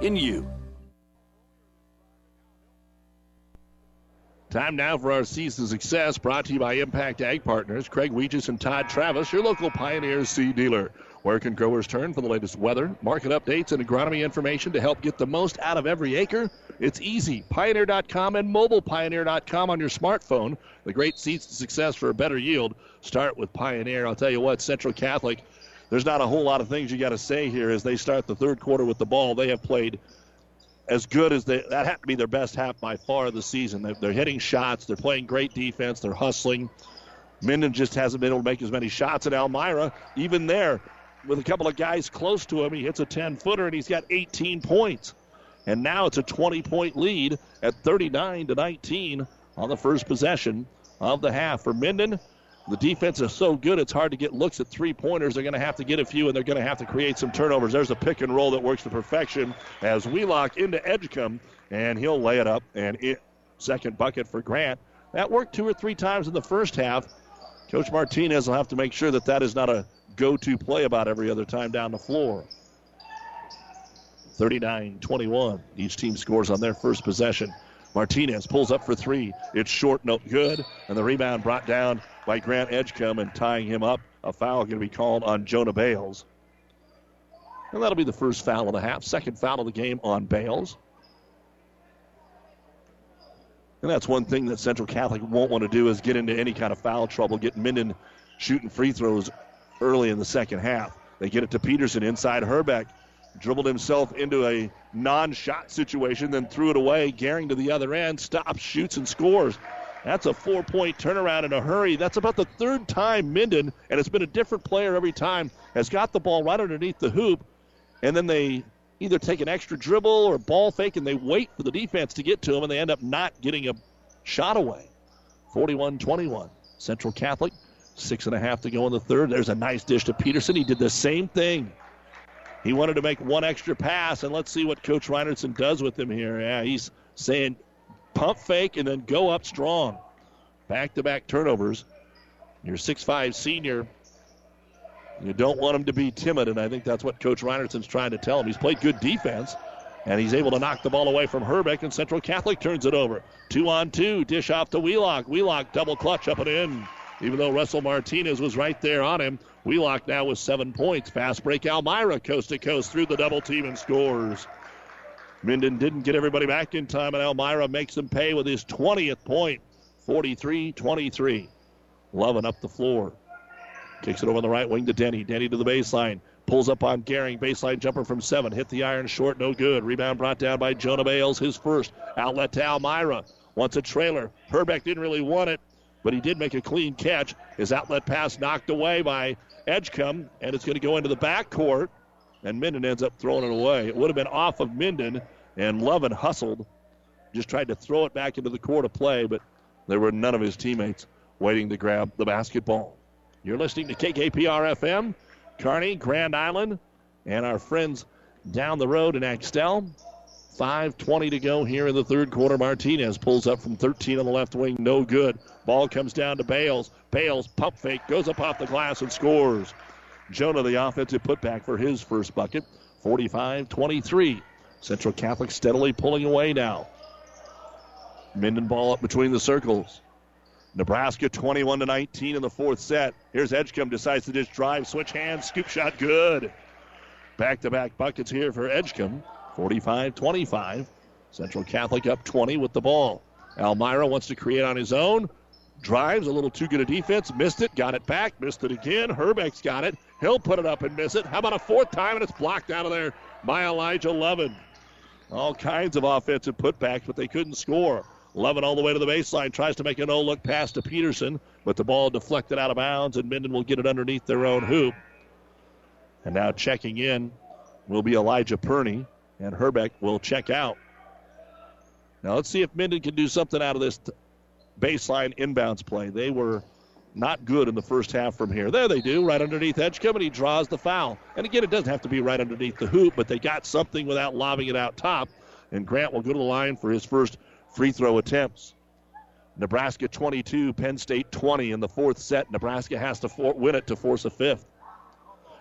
in you. Time now for our season success brought to you by Impact Ag Partners, Craig Weegis and Todd Travis, your local Pioneer seed dealer. Where can growers turn for the latest weather, market updates, and agronomy information to help get the most out of every acre? It's easy. Pioneer.com and mobilepioneer.com on your smartphone. The great seeds to success for a better yield start with Pioneer. I'll tell you what, Central Catholic there's not a whole lot of things you got to say here as they start the third quarter with the ball. They have played as good as they that had to be their best half by far of the season. They're, they're hitting shots, they're playing great defense, they're hustling. Minden just hasn't been able to make as many shots at Almira. Even there, with a couple of guys close to him, he hits a 10 footer and he's got 18 points. And now it's a 20 point lead at 39 to 19 on the first possession of the half for Minden. The defense is so good, it's hard to get looks at three pointers. They're going to have to get a few, and they're going to have to create some turnovers. There's a pick and roll that works to perfection as Wheelock into Edgecombe, and he'll lay it up. And it, second bucket for Grant. That worked two or three times in the first half. Coach Martinez will have to make sure that that is not a go to play about every other time down the floor. 39 21. Each team scores on their first possession. Martinez pulls up for three. It's short, no good. And the rebound brought down by Grant Edgecombe and tying him up. A foul going to be called on Jonah Bales. And that'll be the first foul of the half. Second foul of the game on Bales. And that's one thing that Central Catholic won't want to do is get into any kind of foul trouble, get Minden shooting free throws early in the second half. They get it to Peterson inside Herbeck dribbled himself into a non shot situation, then threw it away. Gehring to the other end, stops, shoots, and scores. That's a four point turnaround in a hurry. That's about the third time Minden, and it's been a different player every time, has got the ball right underneath the hoop, and then they either take an extra dribble or ball fake and they wait for the defense to get to them, and they end up not getting a shot away. 41 21. Central Catholic, six and a half to go in the third. There's a nice dish to Peterson. He did the same thing he wanted to make one extra pass, and let's see what Coach Reinertson does with him here. Yeah, he's saying pump fake and then go up strong. Back to back turnovers. Your six-five senior, you don't want him to be timid, and I think that's what Coach Reinertson's trying to tell him. He's played good defense, and he's able to knock the ball away from Herbeck, and Central Catholic turns it over. Two on two, dish off to Wheelock. Wheelock double clutch up and in. Even though Russell Martinez was right there on him, Wheelock now with seven points. Fast break Almira coast to coast through the double team and scores. Minden didn't get everybody back in time, and Almira makes them pay with his 20th point. 43 23. Lovin up the floor. Kicks it over on the right wing to Denny. Denny to the baseline. Pulls up on Gehring. Baseline jumper from seven. Hit the iron short. No good. Rebound brought down by Jonah Bales. His first. Outlet to Almira. Wants a trailer. Herbeck didn't really want it, but he did make a clean catch. His outlet pass knocked away by Edgecombe, and it's going to go into the back court, and Minden ends up throwing it away. It would have been off of Minden, and Lovin hustled, just tried to throw it back into the court of play, but there were none of his teammates waiting to grab the basketball. You're listening to KKPR FM, Kearney, Grand Island, and our friends down the road in Axtell. 5.20 to go here in the third quarter. Martinez pulls up from 13 on the left wing. No good. Ball comes down to Bales. Bales pump fake, goes up off the glass and scores. Jonah, the offensive putback for his first bucket. 45 23. Central Catholic steadily pulling away now. Minden ball up between the circles. Nebraska 21 to 19 in the fourth set. Here's Edgecombe decides to just drive, switch hands, scoop shot, good. Back to back buckets here for Edgecombe. 45 25. Central Catholic up 20 with the ball. Almira wants to create on his own. Drives a little too good a defense. Missed it. Got it back. Missed it again. Herbeck's got it. He'll put it up and miss it. How about a fourth time and it's blocked out of there by Elijah Lovin. All kinds of offensive putbacks, but they couldn't score. Lovin all the way to the baseline. Tries to make a no look pass to Peterson, but the ball deflected out of bounds, and Minden will get it underneath their own hoop. And now checking in will be Elijah Perney. And Herbeck will check out. Now let's see if Minden can do something out of this baseline inbounds play. They were not good in the first half from here. There they do, right underneath Edgecombe, and he draws the foul. And again, it doesn't have to be right underneath the hoop, but they got something without lobbing it out top. And Grant will go to the line for his first free throw attempts. Nebraska 22, Penn State 20 in the fourth set. Nebraska has to for- win it to force a fifth.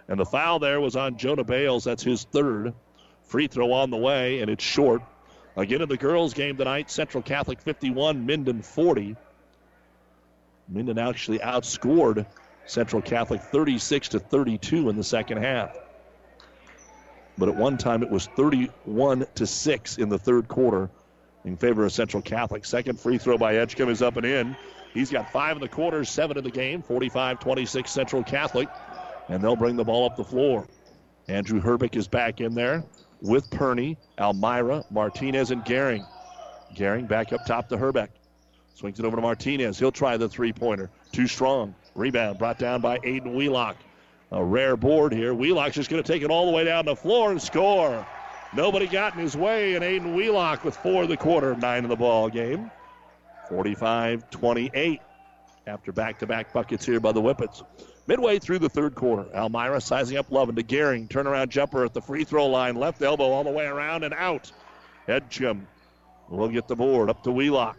And the foul there was on Jonah Bales. That's his third. Free throw on the way, and it's short. Again in the girls' game tonight, Central Catholic 51, Minden 40. Minden actually outscored Central Catholic 36 to 32 in the second half. But at one time it was 31 to 6 in the third quarter in favor of Central Catholic. Second free throw by Edgecombe is up and in. He's got five in the quarter, seven in the game, 45 26 Central Catholic, and they'll bring the ball up the floor. Andrew Herbeck is back in there with Perney, Almira, Martinez, and Gehring. Gehring back up top to Herbeck. Swings it over to Martinez. He'll try the three pointer. Too strong. Rebound brought down by Aiden Wheelock. A rare board here. Wheelock's just going to take it all the way down the floor and score. Nobody got in his way, and Aiden Wheelock with four of the quarter, nine in the ball game. 45 28 after back to back buckets here by the Whippets. Midway through the third quarter, Almira sizing up Lovin to Gehring. Turnaround jumper at the free throw line. Left elbow all the way around and out. Edgecombe will get the board up to Wheelock.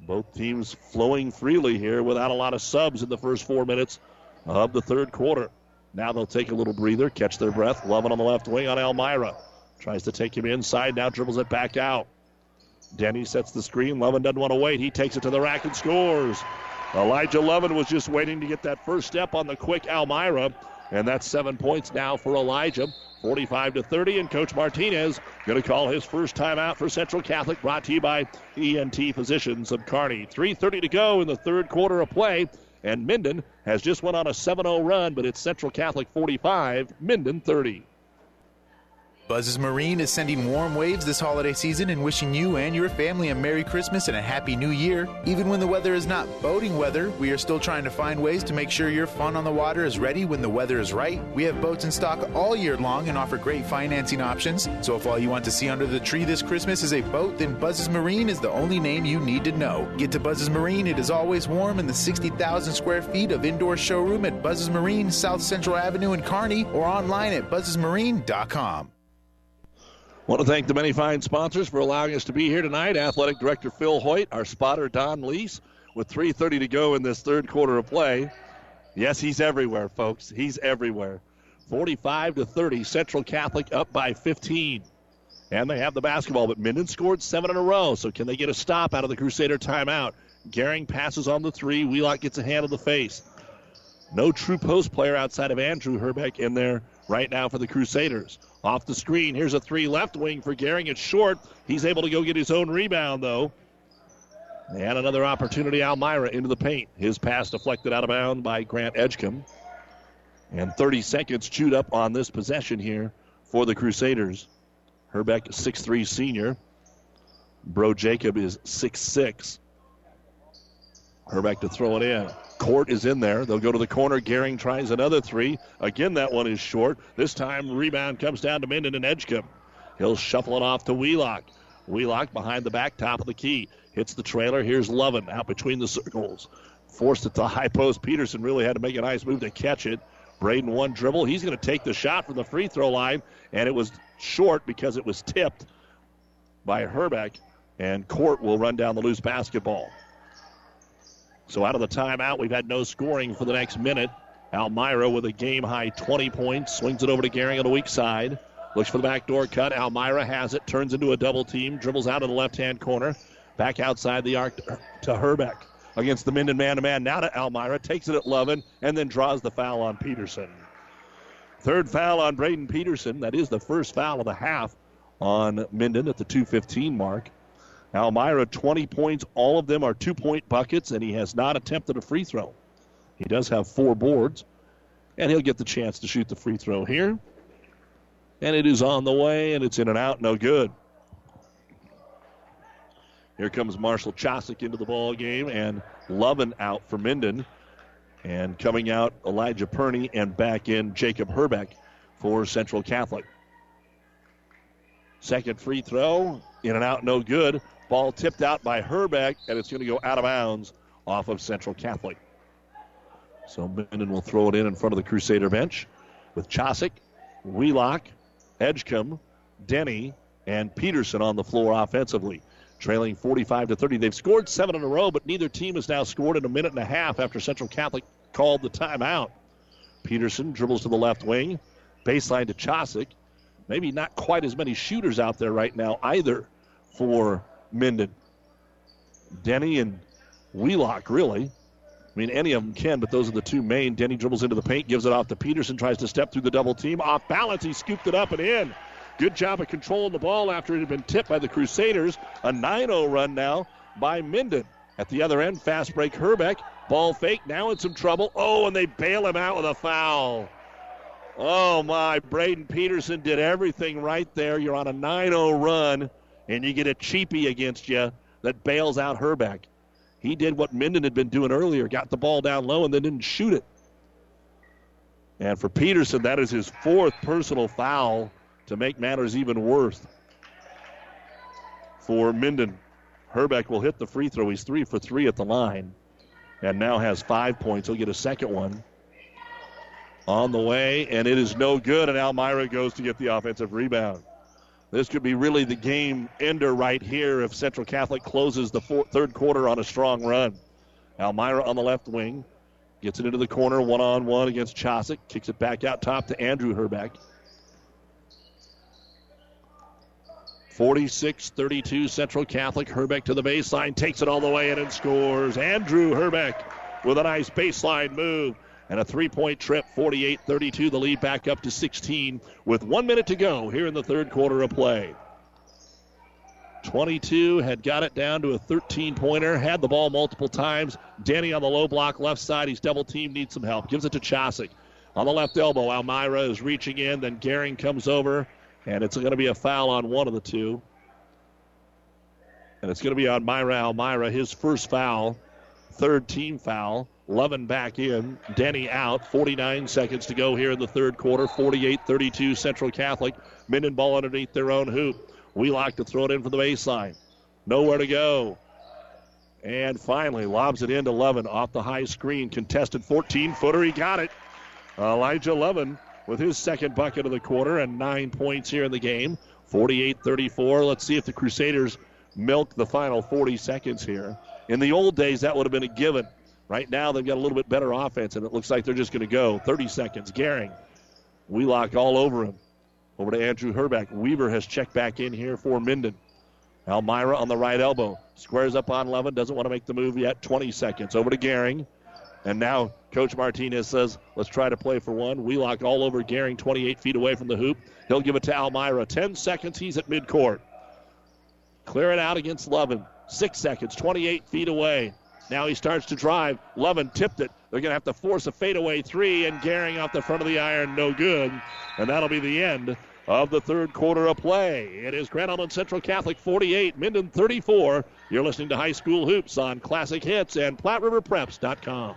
Both teams flowing freely here without a lot of subs in the first four minutes of the third quarter. Now they'll take a little breather, catch their breath. Lovin on the left wing on Almira. Tries to take him inside, now dribbles it back out. Denny sets the screen. Lovin doesn't want to wait. He takes it to the rack and scores. Elijah Lovin was just waiting to get that first step on the quick Almira. And that's seven points now for Elijah. 45 to 30, and Coach Martinez going to call his first timeout for Central Catholic, brought to you by ENT Physicians of Kearney. 3:30 to go in the third quarter of play, and Minden has just went on a 7-0 run, but it's Central Catholic 45, Minden 30. Buzz's Marine is sending warm waves this holiday season and wishing you and your family a Merry Christmas and a Happy New Year. Even when the weather is not boating weather, we are still trying to find ways to make sure your fun on the water is ready when the weather is right. We have boats in stock all year long and offer great financing options. So if all you want to see under the tree this Christmas is a boat, then Buzz's Marine is the only name you need to know. Get to Buzz's Marine. It is always warm in the 60,000 square feet of indoor showroom at Buzz's Marine, South Central Avenue in Kearney, or online at buzzesmarine.com. Want to thank the many fine sponsors for allowing us to be here tonight. Athletic Director Phil Hoyt, our spotter Don Leese, with 3:30 to go in this third quarter of play. Yes, he's everywhere, folks. He's everywhere. 45 to 30, Central Catholic up by 15. And they have the basketball, but Minden scored seven in a row. So can they get a stop out of the Crusader timeout? Gehring passes on the three. Wheelock gets a hand in the face. No true post player outside of Andrew Herbeck in there right now for the Crusaders. Off the screen, here's a three left wing for Gehring. It's short. He's able to go get his own rebound, though. And another opportunity, Almira into the paint. His pass deflected out of bounds by Grant Edgecombe. And 30 seconds chewed up on this possession here for the Crusaders. Herbeck, 6'3 senior. Bro Jacob is 6'6. Herbeck to throw it in. Court is in there. They'll go to the corner. Gehring tries another three. Again, that one is short. This time, rebound comes down to Minden and Edgecombe. He'll shuffle it off to Wheelock. Wheelock behind the back, top of the key. Hits the trailer. Here's Lovin out between the circles. Forced it to high post. Peterson really had to make a nice move to catch it. Braden one dribble. He's going to take the shot from the free throw line, and it was short because it was tipped by Herbeck, and Court will run down the loose basketball. So out of the timeout, we've had no scoring for the next minute. Almira with a game high 20 points. Swings it over to Gehring on the weak side. Looks for the backdoor cut. Almira has it. Turns into a double team. Dribbles out of the left hand corner. Back outside the arc to Herbeck. Against the Minden man to man. Now to Almira. Takes it at Lovin and then draws the foul on Peterson. Third foul on Braden Peterson. That is the first foul of the half on Minden at the 215 mark. Almira, 20 points. All of them are two point buckets, and he has not attempted a free throw. He does have four boards, and he'll get the chance to shoot the free throw here. And it is on the way, and it's in and out, no good. Here comes Marshall Chosick into the ball game, and Lovin out for Minden. And coming out, Elijah Perney, and back in Jacob Herbeck for Central Catholic. Second free throw, in and out, no good. Ball tipped out by Herbeck, and it's going to go out of bounds off of Central Catholic. So Minden will throw it in in front of the Crusader bench with Chosick, Wheelock, Edgecombe, Denny, and Peterson on the floor offensively. Trailing 45 to 30. They've scored seven in a row, but neither team has now scored in a minute and a half after Central Catholic called the timeout. Peterson dribbles to the left wing, baseline to Chosick. Maybe not quite as many shooters out there right now either for Minden. Denny and Wheelock, really. I mean, any of them can, but those are the two main. Denny dribbles into the paint, gives it off to Peterson, tries to step through the double team. Off balance, he scooped it up and in. Good job of controlling the ball after it had been tipped by the Crusaders. A 9 0 run now by Minden. At the other end, fast break Herbeck. Ball fake, now in some trouble. Oh, and they bail him out with a foul. Oh, my. Braden Peterson did everything right there. You're on a 9 0 run, and you get a cheapie against you that bails out Herbeck. He did what Minden had been doing earlier, got the ball down low and then didn't shoot it. And for Peterson, that is his fourth personal foul to make matters even worse. For Minden, Herbeck will hit the free throw. He's three for three at the line and now has five points. He'll get a second one on the way, and it is no good. And Almira goes to get the offensive rebound. This could be really the game ender right here if Central Catholic closes the four, third quarter on a strong run. Almira on the left wing gets it into the corner, one on one against Chosick, kicks it back out top to Andrew Herbeck. 46 32 Central Catholic. Herbeck to the baseline, takes it all the way in and scores. Andrew Herbeck with a nice baseline move and a three point trip, 48 32. The lead back up to 16 with one minute to go here in the third quarter of play. 22 had got it down to a 13 pointer, had the ball multiple times. Danny on the low block left side. He's double teamed, needs some help. Gives it to Chosick. On the left elbow, Almira is reaching in, then Gehring comes over, and it's going to be a foul on one of the two. And it's going to be on Myra Almira, his first foul, third team foul. Lovin back in, Denny out. 49 seconds to go here in the third quarter. 48 32 Central Catholic. Minden ball underneath their own hoop. We like to throw it in for the baseline. Nowhere to go. And finally, lobs it into Lovin off the high screen. Contested 14 footer. He got it. Elijah Lovin with his second bucket of the quarter and nine points here in the game. 48 34. Let's see if the Crusaders milk the final 40 seconds here. In the old days, that would have been a given. Right now, they've got a little bit better offense, and it looks like they're just going to go. 30 seconds. Gehring. Wheelock all over him. Over to Andrew Herbeck. Weaver has checked back in here for Minden. Almira on the right elbow. Squares up on Lovin. Doesn't want to make the move yet. 20 seconds. Over to Gehring. And now Coach Martinez says, let's try to play for one. Wheelock all over Gehring, 28 feet away from the hoop. He'll give it to Almira. 10 seconds. He's at midcourt. Clear it out against Lovin. Six seconds, 28 feet away. Now he starts to drive. Lovin tipped it. They're going to have to force a fadeaway three, and Gehring off the front of the iron, no good. And that'll be the end of the third quarter of play. It is Grand Island Central Catholic 48, Minden 34. You're listening to High School Hoops on Classic Hits and PlatteRiverPreps.com.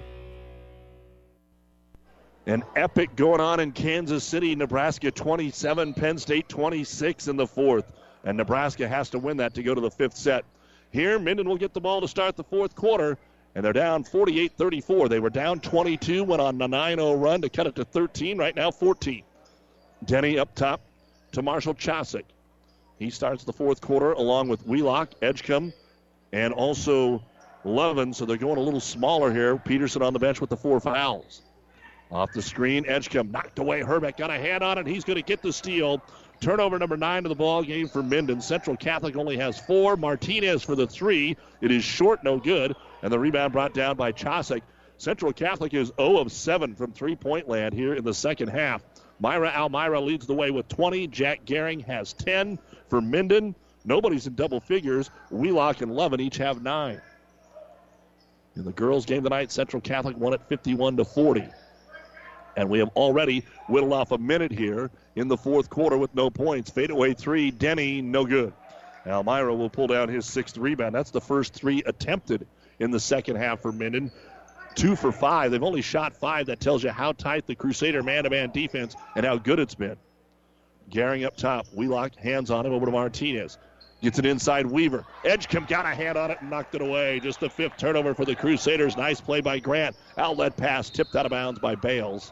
An epic going on in Kansas City, Nebraska 27, Penn State 26 in the fourth. And Nebraska has to win that to go to the fifth set. Here, Minden will get the ball to start the fourth quarter, and they're down 48 34. They were down 22, went on a 9 0 run to cut it to 13, right now 14. Denny up top to Marshall Chosick. He starts the fourth quarter along with Wheelock, Edgecombe, and also Lovin. So they're going a little smaller here. Peterson on the bench with the four fouls. Off the screen, Edgecombe knocked away. Herbeck got a hand on it. He's going to get the steal. Turnover number nine of the ball game for Minden. Central Catholic only has four. Martinez for the three. It is short, no good. And the rebound brought down by Chosick. Central Catholic is 0 of 7 from three point land here in the second half. Myra Almira leads the way with 20. Jack Gehring has 10 for Minden. Nobody's in double figures. Wheelock and Lovin each have nine. In the girls' game tonight, Central Catholic won it 51 to 40. And we have already whittled off a minute here in the fourth quarter with no points. Fadeaway three, Denny, no good. Almira will pull down his sixth rebound. That's the first three attempted in the second half for Minden. Two for five. They've only shot five. That tells you how tight the Crusader man to man defense and how good it's been. Gehring up top. Wheelock hands on him over to Martinez. Gets it inside Weaver. Edgecombe got a hand on it and knocked it away. Just the fifth turnover for the Crusaders. Nice play by Grant. Outlet pass tipped out of bounds by Bales.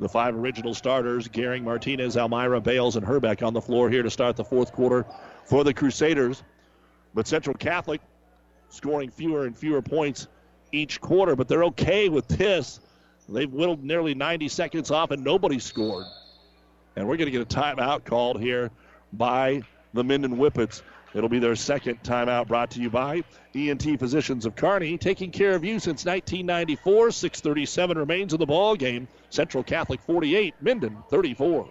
The five original starters, Gehring, Martinez, Almira, Bales, and Herbeck on the floor here to start the fourth quarter for the Crusaders. But Central Catholic scoring fewer and fewer points each quarter, but they're okay with this. They've whittled nearly 90 seconds off and nobody scored. And we're going to get a timeout called here by the Minden Whippets. It'll be their second timeout brought to you by ENT Physicians of Kearney, taking care of you since 1994. 637 remains of the ball game. Central Catholic 48, Minden 34.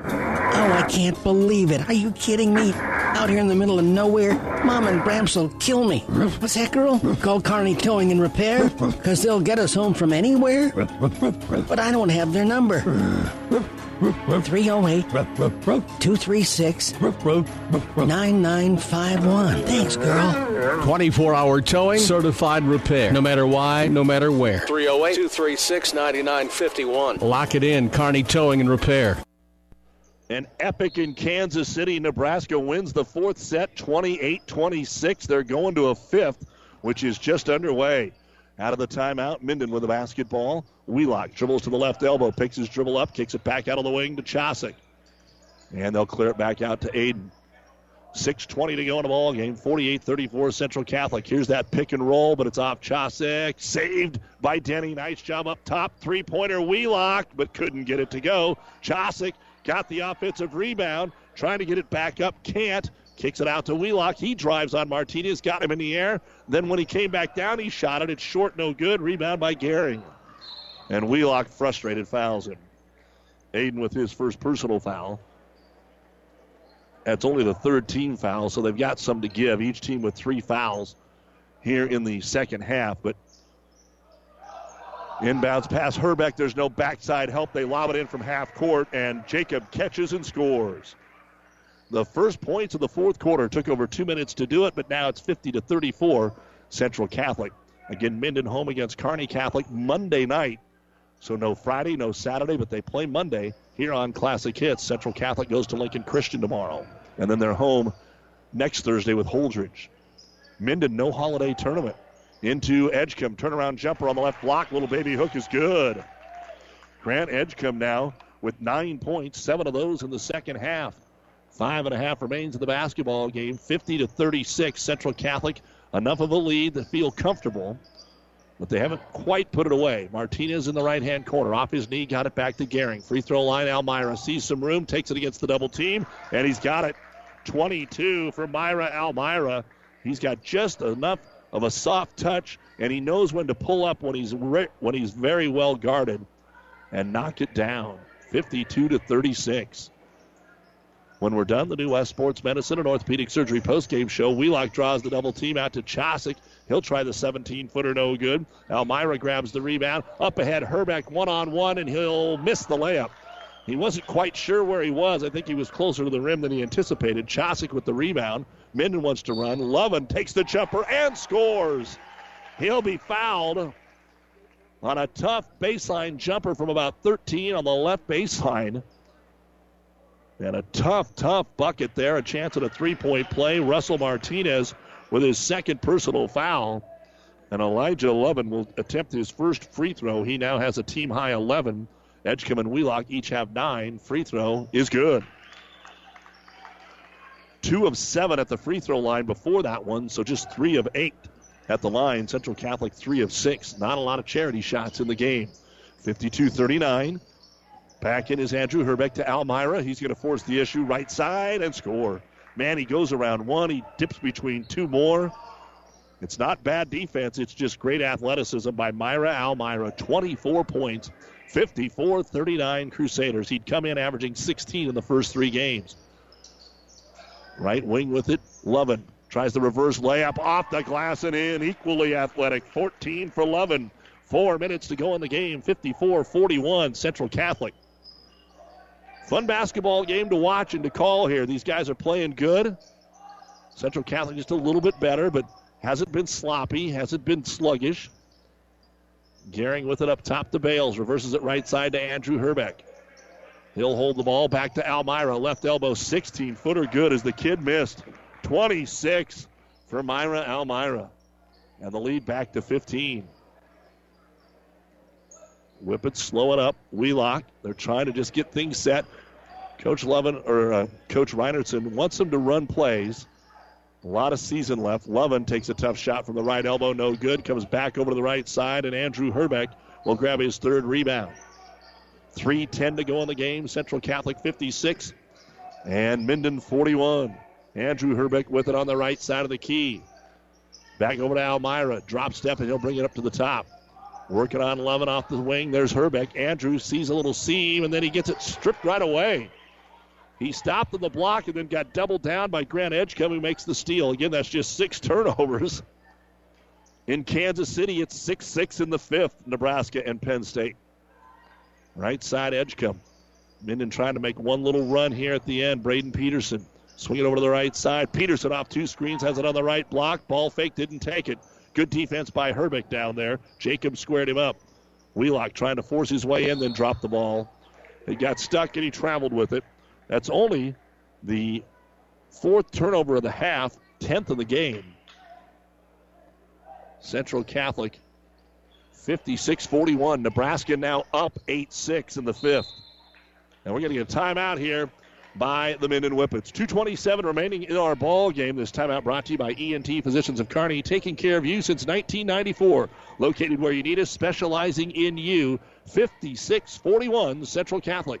Oh, I can't believe it. Are you kidding me? Out here in the middle of nowhere, Mom and Bramps will kill me. What's that, girl? Call Kearney Towing and Repair? Because they'll get us home from anywhere? But I don't have their number. 308 236 9951. Thanks, girl. 24 hour towing, certified repair. No matter why, no matter where. 308 236 9951. Lock it in, Kearney Towing and Repair. An epic in Kansas City. Nebraska wins the fourth set 28 26. They're going to a fifth, which is just underway. Out of the timeout, Minden with the basketball. Wheelock dribbles to the left elbow, picks his dribble up, kicks it back out of the wing to Chosick. And they'll clear it back out to Aiden. 6.20 to go in the ball game. 48 34 Central Catholic. Here's that pick and roll, but it's off Chosick. Saved by Denny. Nice job up top. Three pointer Wheelock, but couldn't get it to go. Chosick got the offensive rebound, trying to get it back up. Can't. Kicks it out to Wheelock. He drives on Martinez, got him in the air. Then when he came back down, he shot it. It's short, no good. Rebound by Gehring. And Wheelock, frustrated, fouls him. Aiden with his first personal foul. That's only the third team foul, so they've got some to give. Each team with three fouls here in the second half. But inbounds pass Herbeck. There's no backside help. They lob it in from half court, and Jacob catches and scores. The first points of the fourth quarter took over two minutes to do it, but now it's 50 to 34 Central Catholic. Again, Minden home against Kearney Catholic Monday night. So no Friday, no Saturday, but they play Monday here on Classic Hits. Central Catholic goes to Lincoln Christian tomorrow. And then they're home next Thursday with Holdrege. Minden, no holiday tournament. Into Edgecombe. Turnaround jumper on the left block. Little baby hook is good. Grant Edgecombe now with nine points, seven of those in the second half. Five and a half remains in the basketball game. 50 to 36. Central Catholic, enough of a lead to feel comfortable, but they haven't quite put it away. Martinez in the right hand corner. Off his knee, got it back to Gehring. Free throw line, Almira sees some room, takes it against the double team, and he's got it. 22 for Myra Almira. He's got just enough of a soft touch, and he knows when to pull up when he's re- when he's very well guarded, and knock it down. 52 to 36. When we're done, the new West Sports Medicine and Orthopedic Surgery postgame show. Wheelock draws the double team out to Chosick. He'll try the 17 footer, no good. Almira grabs the rebound. Up ahead, Herbeck one on one, and he'll miss the layup. He wasn't quite sure where he was. I think he was closer to the rim than he anticipated. Chosick with the rebound. Minden wants to run. Lovin takes the jumper and scores. He'll be fouled on a tough baseline jumper from about 13 on the left baseline. And a tough, tough bucket there. A chance at a three point play. Russell Martinez with his second personal foul. And Elijah Lovin will attempt his first free throw. He now has a team high 11. Edgecombe and Wheelock each have nine. Free throw is good. two of seven at the free throw line before that one, so just three of eight at the line. Central Catholic three of six. Not a lot of charity shots in the game. 52 39. Back in is Andrew Herbeck to Almira. He's going to force the issue right side and score. Man, he goes around one. He dips between two more. It's not bad defense. It's just great athleticism by Myra Almira. 24 points, 54 39 Crusaders. He'd come in averaging 16 in the first three games. Right wing with it. Lovin tries the reverse layup off the glass and in. Equally athletic. 14 for Lovin. Four minutes to go in the game. 54 41 Central Catholic. Fun basketball game to watch and to call here. These guys are playing good. Central Catholic just a little bit better, but hasn't been sloppy, hasn't been sluggish. Gehring with it up top to Bales. Reverses it right side to Andrew Herbeck. He'll hold the ball back to Almira. Left elbow, 16 footer good as the kid missed. 26 for Myra Almira. And the lead back to 15. Whippets slow it up. Wheelock. They're trying to just get things set. Coach Lovin or uh, Coach Reinertson wants them to run plays. A lot of season left. Lovin takes a tough shot from the right elbow, no good. Comes back over to the right side, and Andrew Herbeck will grab his third rebound. 3.10 to go in the game. Central Catholic 56 and Minden 41. Andrew Herbeck with it on the right side of the key. Back over to Almira. Drop step, and he'll bring it up to the top. Working on Lovin off the wing. There's Herbeck. Andrew sees a little seam, and then he gets it stripped right away. He stopped in the block and then got doubled down by Grant Edgecombe, who makes the steal. Again, that's just six turnovers. In Kansas City, it's 6 6 in the fifth, Nebraska and Penn State. Right side Edgecombe. Minden trying to make one little run here at the end. Braden Peterson swinging over to the right side. Peterson off two screens, has it on the right block. Ball fake, didn't take it. Good defense by Herbeck down there. Jacob squared him up. Wheelock trying to force his way in, then dropped the ball. He got stuck and he traveled with it. That's only the fourth turnover of the half, 10th of the game. Central Catholic 56 41. Nebraska now up 8 6 in the fifth. And we're going to get a timeout here by the men Minden Whippets. 227 remaining in our ball game. This timeout brought to you by ENT Physicians of Kearney, taking care of you since 1994. Located where you need us, specializing in you. 56 41 Central Catholic.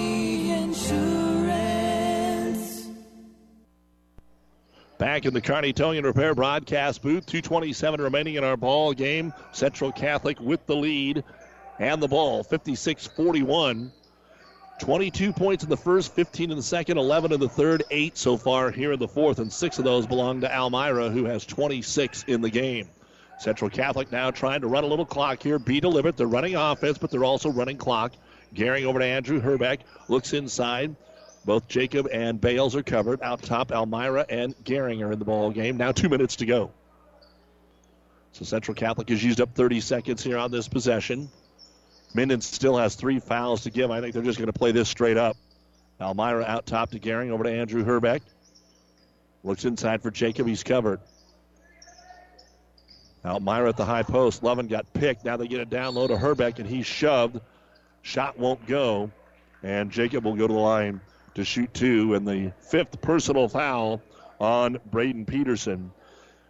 Back in the Towing Repair broadcast booth, 227 remaining in our ball game. Central Catholic with the lead and the ball, 56-41. 22 points in the first, 15 in the second, 11 in the third, 8 so far here in the fourth, and 6 of those belong to Almira, who has 26 in the game. Central Catholic now trying to run a little clock here, be deliberate. They're running offense, but they're also running clock. Gehring over to Andrew Herbeck, looks inside. Both Jacob and Bales are covered. Out top, Almira and Gehring are in the ball game. Now two minutes to go. So Central Catholic has used up 30 seconds here on this possession. Minden still has three fouls to give. I think they're just going to play this straight up. Almira out top to Gehring, over to Andrew Herbeck. Looks inside for Jacob. He's covered. Almira at the high post. Lovin got picked. Now they get it down low to Herbeck, and he's shoved. Shot won't go. And Jacob will go to the line to shoot two. And the fifth personal foul on Braden Peterson.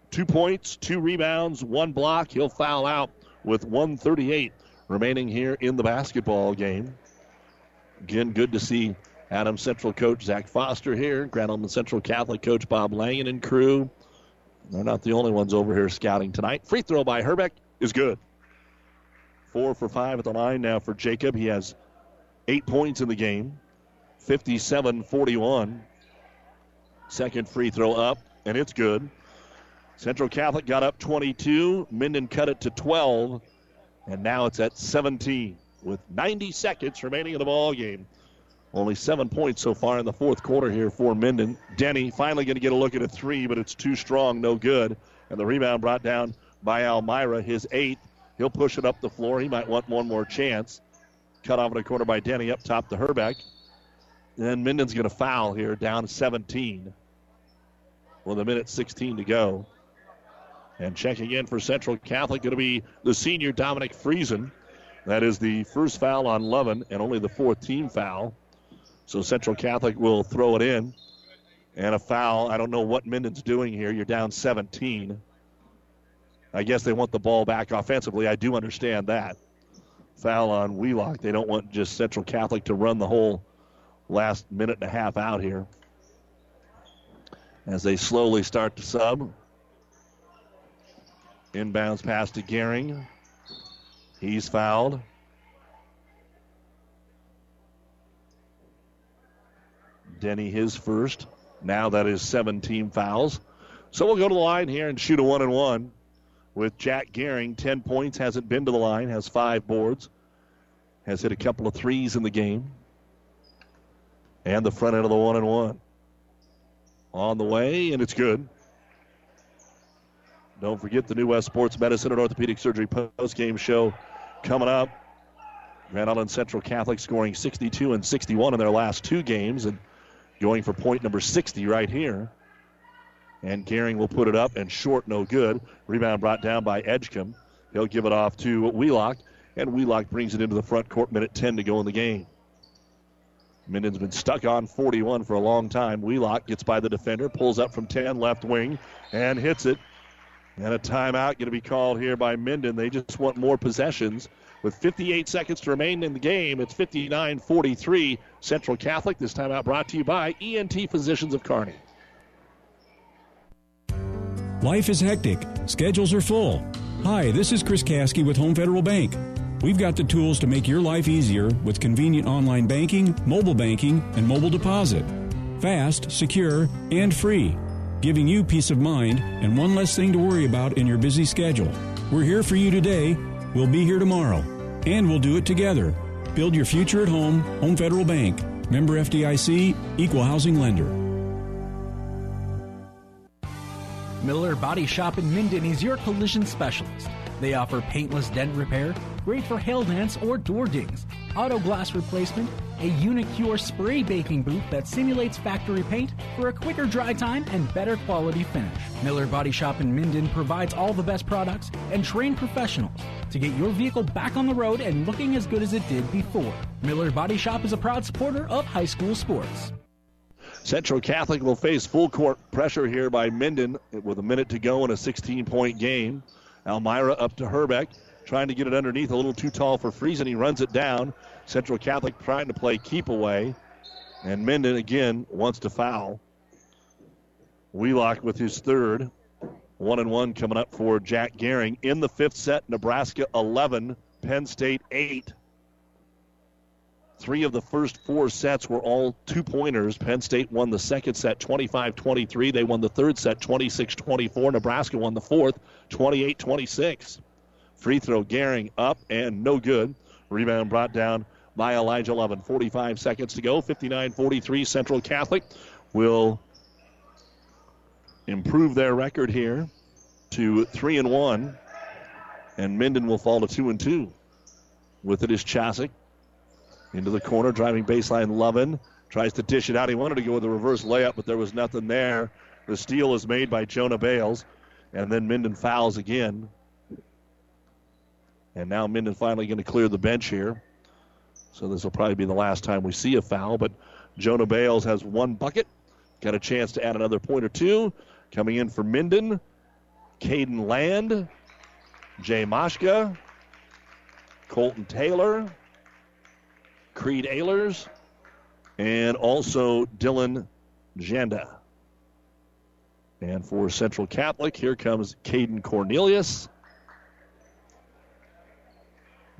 Two points, two rebounds, one block. He'll foul out with 138 remaining here in the basketball game. Again, good to see Adam Central coach Zach Foster here, Grand Island Central Catholic coach Bob Langen and crew. They're not the only ones over here scouting tonight. Free throw by Herbeck is good. Four for five at the line now for Jacob. He has eight points in the game. 57 41. Second free throw up, and it's good. Central Catholic got up 22. Minden cut it to 12, and now it's at 17 with 90 seconds remaining in the ball game. Only seven points so far in the fourth quarter here for Minden. Denny finally going to get a look at a three, but it's too strong, no good. And the rebound brought down by Almira, his eighth. He'll push it up the floor. He might want one more chance. Cut off in the corner by Denny up top to Herbeck. And Minden's going to foul here, down 17 with a minute 16 to go. And checking in for Central Catholic going to be the senior Dominic Friesen. That is the first foul on Lovin and only the fourth team foul. So Central Catholic will throw it in. And a foul. I don't know what Minden's doing here. You're down 17. I guess they want the ball back offensively. I do understand that. Foul on Wheelock. They don't want just Central Catholic to run the whole last minute and a half out here. As they slowly start to sub. Inbounds pass to Gehring. He's fouled. Denny his first. Now that is seven team fouls. So we'll go to the line here and shoot a one and one with Jack Gehring. Ten points, hasn't been to the line, has five boards, has hit a couple of threes in the game. And the front end of the one and one. On the way, and it's good. Don't forget the New West Sports Medicine and Orthopedic Surgery post game show coming up. Grand Island Central Catholic scoring 62 and 61 in their last two games and going for point number 60 right here. And Gehring will put it up and short, no good. Rebound brought down by Edgecombe. He'll give it off to Wheelock, and Wheelock brings it into the front court. Minute 10 to go in the game. Minden's been stuck on 41 for a long time. Wheelock gets by the defender, pulls up from 10 left wing, and hits it. And a timeout going to be called here by Minden. They just want more possessions. With 58 seconds to remain in the game, it's 59 43 Central Catholic. This timeout brought to you by ENT Physicians of Kearney. Life is hectic, schedules are full. Hi, this is Chris Kasky with Home Federal Bank. We've got the tools to make your life easier with convenient online banking, mobile banking, and mobile deposit. Fast, secure, and free, giving you peace of mind and one less thing to worry about in your busy schedule. We're here for you today, we'll be here tomorrow, and we'll do it together. Build your future at home, Home Federal Bank. Member FDIC, Equal Housing Lender. Miller Body Shop in Minden is your collision specialist. They offer paintless dent repair, great for hail dents or door dings, auto glass replacement, a Unicure spray baking booth that simulates factory paint for a quicker dry time and better quality finish. Miller Body Shop in Minden provides all the best products and trained professionals to get your vehicle back on the road and looking as good as it did before. Miller Body Shop is a proud supporter of high school sports. Central Catholic will face full court pressure here by Minden with a minute to go in a 16 point game. Almira up to Herbeck, trying to get it underneath, a little too tall for Friesen. He runs it down. Central Catholic trying to play keep away. And Minden again wants to foul. Wheelock with his third. One and one coming up for Jack Gehring. In the fifth set, Nebraska 11, Penn State 8. Three of the first four sets were all two pointers. Penn State won the second set 25 23. They won the third set 26 24. Nebraska won the fourth 28 26. Free throw Gehring up and no good. Rebound brought down by Elijah Lovin. 45 seconds to go. 59 43. Central Catholic will improve their record here to 3 and 1. And Minden will fall to 2 and 2. With it is Chosick. Into the corner, driving baseline. Lovin tries to dish it out. He wanted to go with a reverse layup, but there was nothing there. The steal is made by Jonah Bales, and then Minden fouls again. And now Minden finally going to clear the bench here. So this will probably be the last time we see a foul, but Jonah Bales has one bucket. Got a chance to add another point or two. Coming in for Minden, Caden Land, Jay Moshka, Colton Taylor, Creed Ehlers, and also Dylan Janda. And for Central Catholic, here comes Caden Cornelius.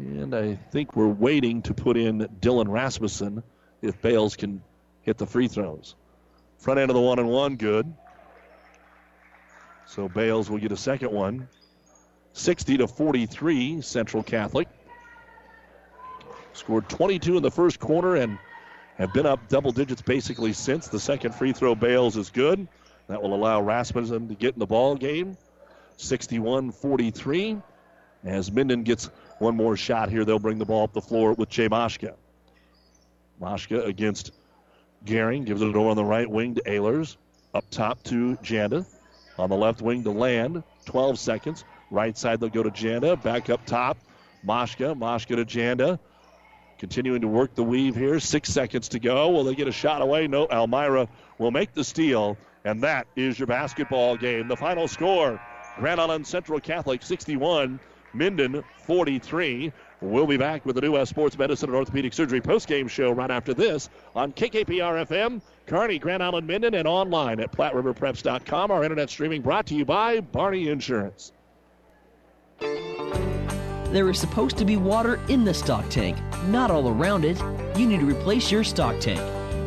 And I think we're waiting to put in Dylan Rasmussen if Bales can hit the free throws. Front end of the one and one, good. So Bales will get a second one. 60 to 43, Central Catholic. Scored 22 in the first quarter and have been up double digits basically since. The second free throw Bales is good. That will allow Rasmussen to get in the ball game. 61 43. As Minden gets one more shot here, they'll bring the ball up the floor with Jay Moshka. Moshka against Gehring gives it over on the right wing to Ehlers. Up top to Janda. On the left wing to Land. 12 seconds. Right side they'll go to Janda. Back up top. Moshka. Moshka to Janda. Continuing to work the weave here. Six seconds to go. Will they get a shot away? No. Almira will make the steal. And that is your basketball game. The final score Grand Island Central Catholic 61, Minden 43. We'll be back with the New West Sports Medicine and Orthopedic Surgery postgame show right after this on KKPR FM, Kearney, Grand Island, Minden, and online at PlatteRiverPreps.com. Our internet streaming brought to you by Barney Insurance. There is supposed to be water in the stock tank, not all around it. You need to replace your stock tank.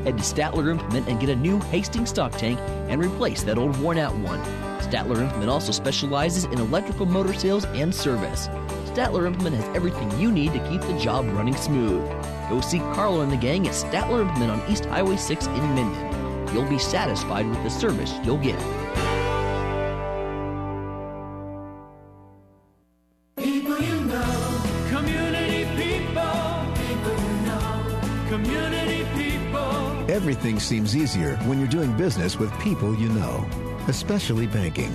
Head to Statler Implement and get a new Hastings stock tank and replace that old worn out one. Statler Implement also specializes in electrical motor sales and service. Statler Implement has everything you need to keep the job running smooth. Go see Carlo and the gang at Statler Implement on East Highway 6 in Minden. You'll be satisfied with the service you'll get. People you know, community people, people you know, community people. Everything seems easier when you're doing business with people you know, especially banking.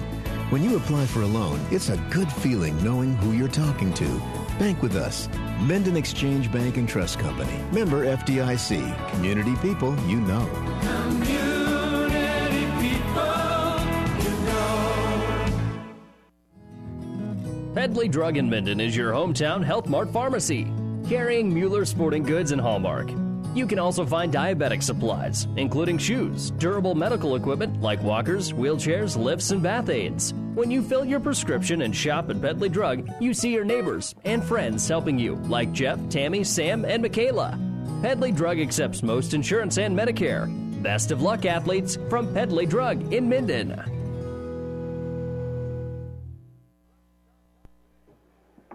When you apply for a loan, it's a good feeling knowing who you're talking to. Bank with us. Minden Exchange Bank and Trust Company. Member FDIC. Community people you know. Community people, you know. Pedley Drug in Minden is your hometown Health Mart pharmacy, carrying Mueller sporting goods and Hallmark. You can also find diabetic supplies, including shoes, durable medical equipment like walkers, wheelchairs, lifts, and bath aids. When you fill your prescription and shop at Pedley Drug, you see your neighbors and friends helping you, like Jeff, Tammy, Sam, and Michaela. Pedley Drug accepts most insurance and Medicare. Best of luck, athletes, from Pedley Drug in Minden.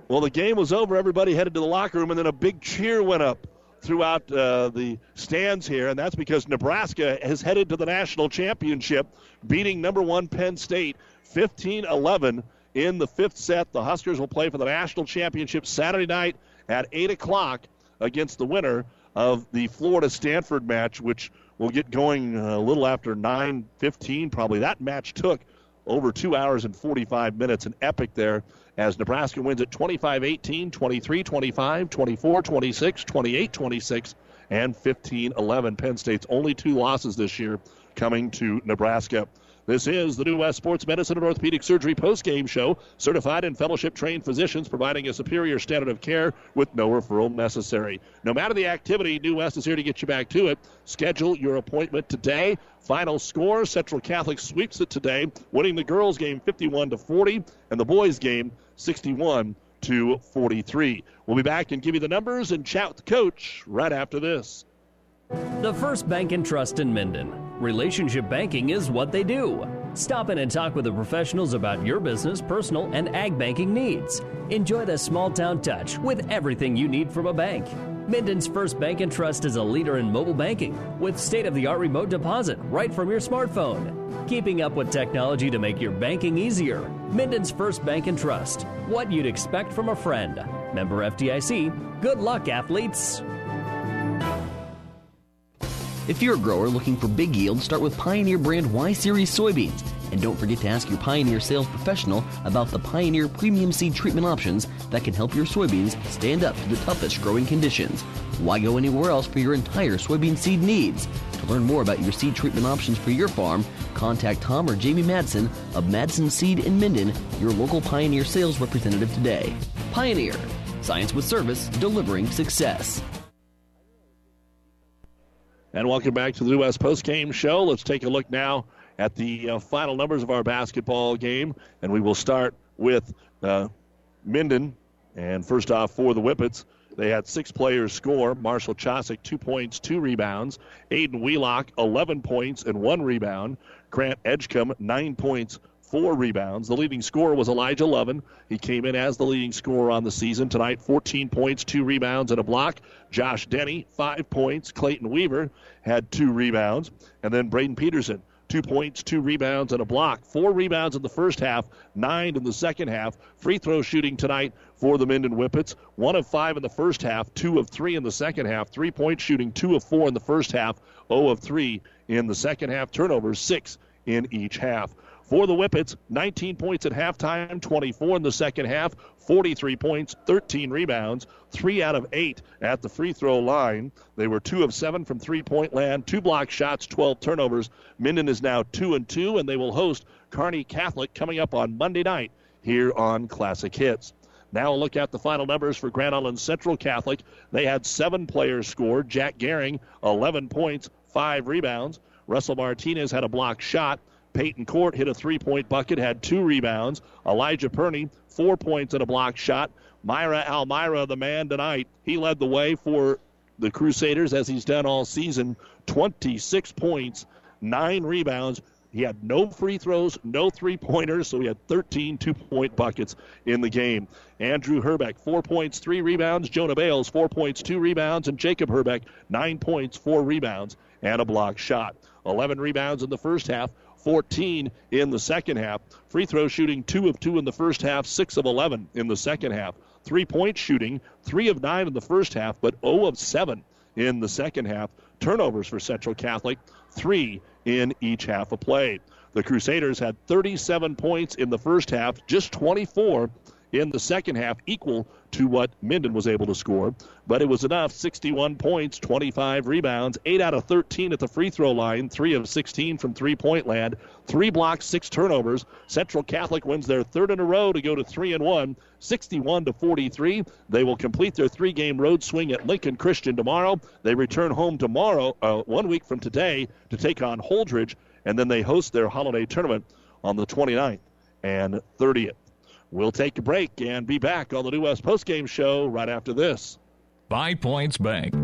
Well, the game was over. Everybody headed to the locker room, and then a big cheer went up throughout uh, the stands here, and that's because Nebraska has headed to the national championship, beating number one Penn State 15 11 in the fifth set. The Huskers will play for the national championship Saturday night at 8 o'clock against the winner of the Florida Stanford match, which will get going uh, a little after 9:15. Probably that match took over two hours and 45 minutes. An epic there as Nebraska wins at 25 18, 23 25, 24 26, 28 26, and 15 11. Penn State's only two losses this year coming to Nebraska. This is the New West Sports Medicine and Orthopedic Surgery post-game show. Certified and fellowship-trained physicians providing a superior standard of care with no referral necessary. No matter the activity, New West is here to get you back to it. Schedule your appointment today. Final score: Central Catholic sweeps it today, winning the girls' game 51 to 40, and the boys' game 61 to 43. We'll be back and give you the numbers and chat with the coach right after this. The First Bank and Trust in Minden. Relationship banking is what they do. Stop in and talk with the professionals about your business, personal, and ag banking needs. Enjoy the small town touch with everything you need from a bank. Minden's First Bank and Trust is a leader in mobile banking with state of the art remote deposit right from your smartphone. Keeping up with technology to make your banking easier. Minden's First Bank and Trust. What you'd expect from a friend. Member FDIC. Good luck, athletes. If you're a grower looking for big yield, start with Pioneer brand Y Series soybeans. And don't forget to ask your Pioneer sales professional about the Pioneer premium seed treatment options that can help your soybeans stand up to the toughest growing conditions. Why go anywhere else for your entire soybean seed needs? To learn more about your seed treatment options for your farm, contact Tom or Jamie Madsen of Madsen Seed in Minden, your local Pioneer sales representative today. Pioneer, science with service, delivering success. And welcome back to the New West Post Game Show. Let's take a look now at the uh, final numbers of our basketball game, and we will start with uh, Minden. And first off, for the Whippets, they had six players score. Marshall Chosick, two points, two rebounds. Aiden Wheelock, 11 points and one rebound. Grant Edgecombe, nine points, four rebounds. The leading scorer was Elijah Lovin. He came in as the leading scorer on the season tonight 14 points, two rebounds, and a block. Josh Denny, five points. Clayton Weaver had two rebounds. And then Braden Peterson, two points, two rebounds, and a block. Four rebounds in the first half, nine in the second half. Free throw shooting tonight for the Minden Whippets. One of five in the first half, two of three in the second half. Three point shooting, two of four in the first half, 0 of three in the second half. Turnovers, six in each half. For the Whippets, 19 points at halftime, 24 in the second half, 43 points, 13 rebounds, three out of eight at the free throw line. They were two of seven from three point land, two block shots, 12 turnovers. Minden is now two and two, and they will host Kearney Catholic coming up on Monday night here on Classic Hits. Now a look at the final numbers for Grand Island Central Catholic. They had seven players score. Jack Gehring, 11 points, five rebounds. Russell Martinez had a block shot. Peyton Court hit a three point bucket, had two rebounds. Elijah Perney, four points and a block shot. Myra Almira, the man tonight, he led the way for the Crusaders as he's done all season 26 points, nine rebounds. He had no free throws, no three pointers, so he had 13 two point buckets in the game. Andrew Herbeck, four points, three rebounds. Jonah Bales, four points, two rebounds. And Jacob Herbeck, nine points, four rebounds, and a block shot. 11 rebounds in the first half, 14 in the second half. Free throw shooting, 2 of 2 in the first half, 6 of 11 in the second half. Three point shooting, 3 of 9 in the first half, but 0 of 7 in the second half. Turnovers for Central Catholic, 3 in each half of play. The Crusaders had 37 points in the first half, just 24 in the second half, equal to what Minden was able to score. But it was enough 61 points, 25 rebounds, 8 out of 13 at the free throw line, 3 of 16 from three point land, 3 blocks, 6 turnovers. Central Catholic wins their third in a row to go to 3 and 1, 61 to 43. They will complete their three game road swing at Lincoln Christian tomorrow. They return home tomorrow, uh, one week from today, to take on Holdrege, and then they host their holiday tournament on the 29th and 30th. We'll take a break and be back on the New West Postgame Show right after this. Five Points Bank.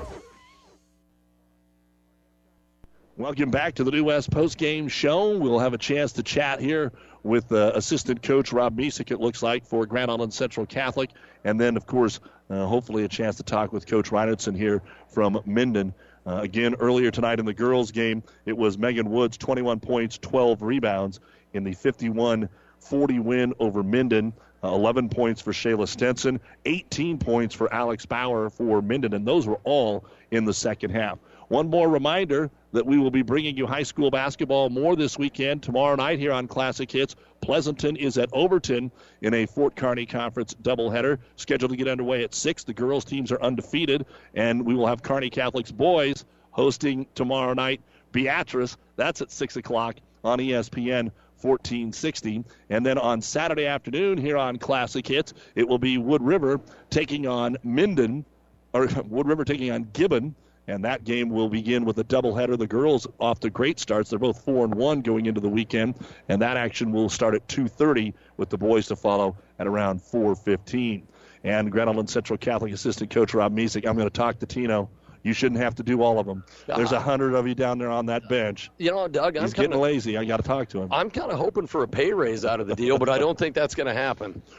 Welcome back to the New West Post Game Show. We'll have a chance to chat here with uh, assistant coach Rob Misek, it looks like, for Grand Island Central Catholic. And then, of course, uh, hopefully a chance to talk with Coach Reinertson here from Minden. Uh, again, earlier tonight in the girls' game, it was Megan Woods, 21 points, 12 rebounds in the 51 40 win over Minden. Uh, 11 points for Shayla Stenson, 18 points for Alex Bauer for Minden, and those were all in the second half. One more reminder that we will be bringing you high school basketball more this weekend. Tomorrow night here on Classic Hits, Pleasanton is at Overton in a Fort Kearny Conference doubleheader, scheduled to get underway at 6. The girls' teams are undefeated, and we will have Kearney Catholics boys hosting tomorrow night Beatrice. That's at 6 o'clock on ESPN 1460. And then on Saturday afternoon here on Classic Hits, it will be Wood River taking on Minden, or Wood River taking on Gibbon. And that game will begin with a doubleheader. The girls off to great starts. They're both four and one going into the weekend, and that action will start at 2:30 with the boys to follow at around 4:15. And Island Central Catholic assistant coach Rob Misek. I'm going to talk to Tino You shouldn't have to do all of them. There's a uh-huh. hundred of you down there on that bench. You know, Doug, I'm He's kind getting lazy. I got to talk to him. I'm kind of hoping for a pay raise out of the deal, but I don't think that's going to happen.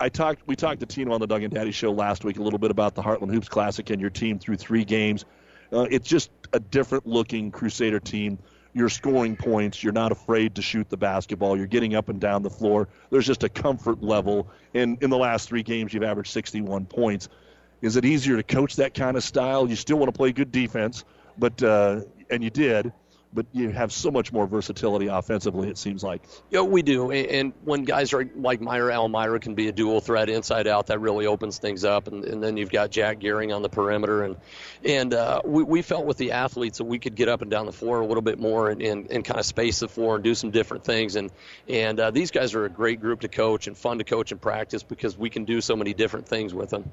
I talked. We talked to Tino on the Doug and Daddy show last week a little bit about the Heartland Hoops Classic and your team through three games. Uh, it's just a different looking Crusader team. You're scoring points. You're not afraid to shoot the basketball. You're getting up and down the floor. There's just a comfort level. And in the last three games, you've averaged 61 points. Is it easier to coach that kind of style? You still want to play good defense, but uh, and you did, but you have so much more versatility offensively. It seems like. Yeah, we do. And, when guys are like Myra Almira can be a dual threat inside out, that really opens things up. And, and then you've got Jack Gehring on the perimeter. And and uh, we, we felt with the athletes that we could get up and down the floor a little bit more and, and, and kind of space the floor and do some different things. And and uh, these guys are a great group to coach and fun to coach and practice because we can do so many different things with them.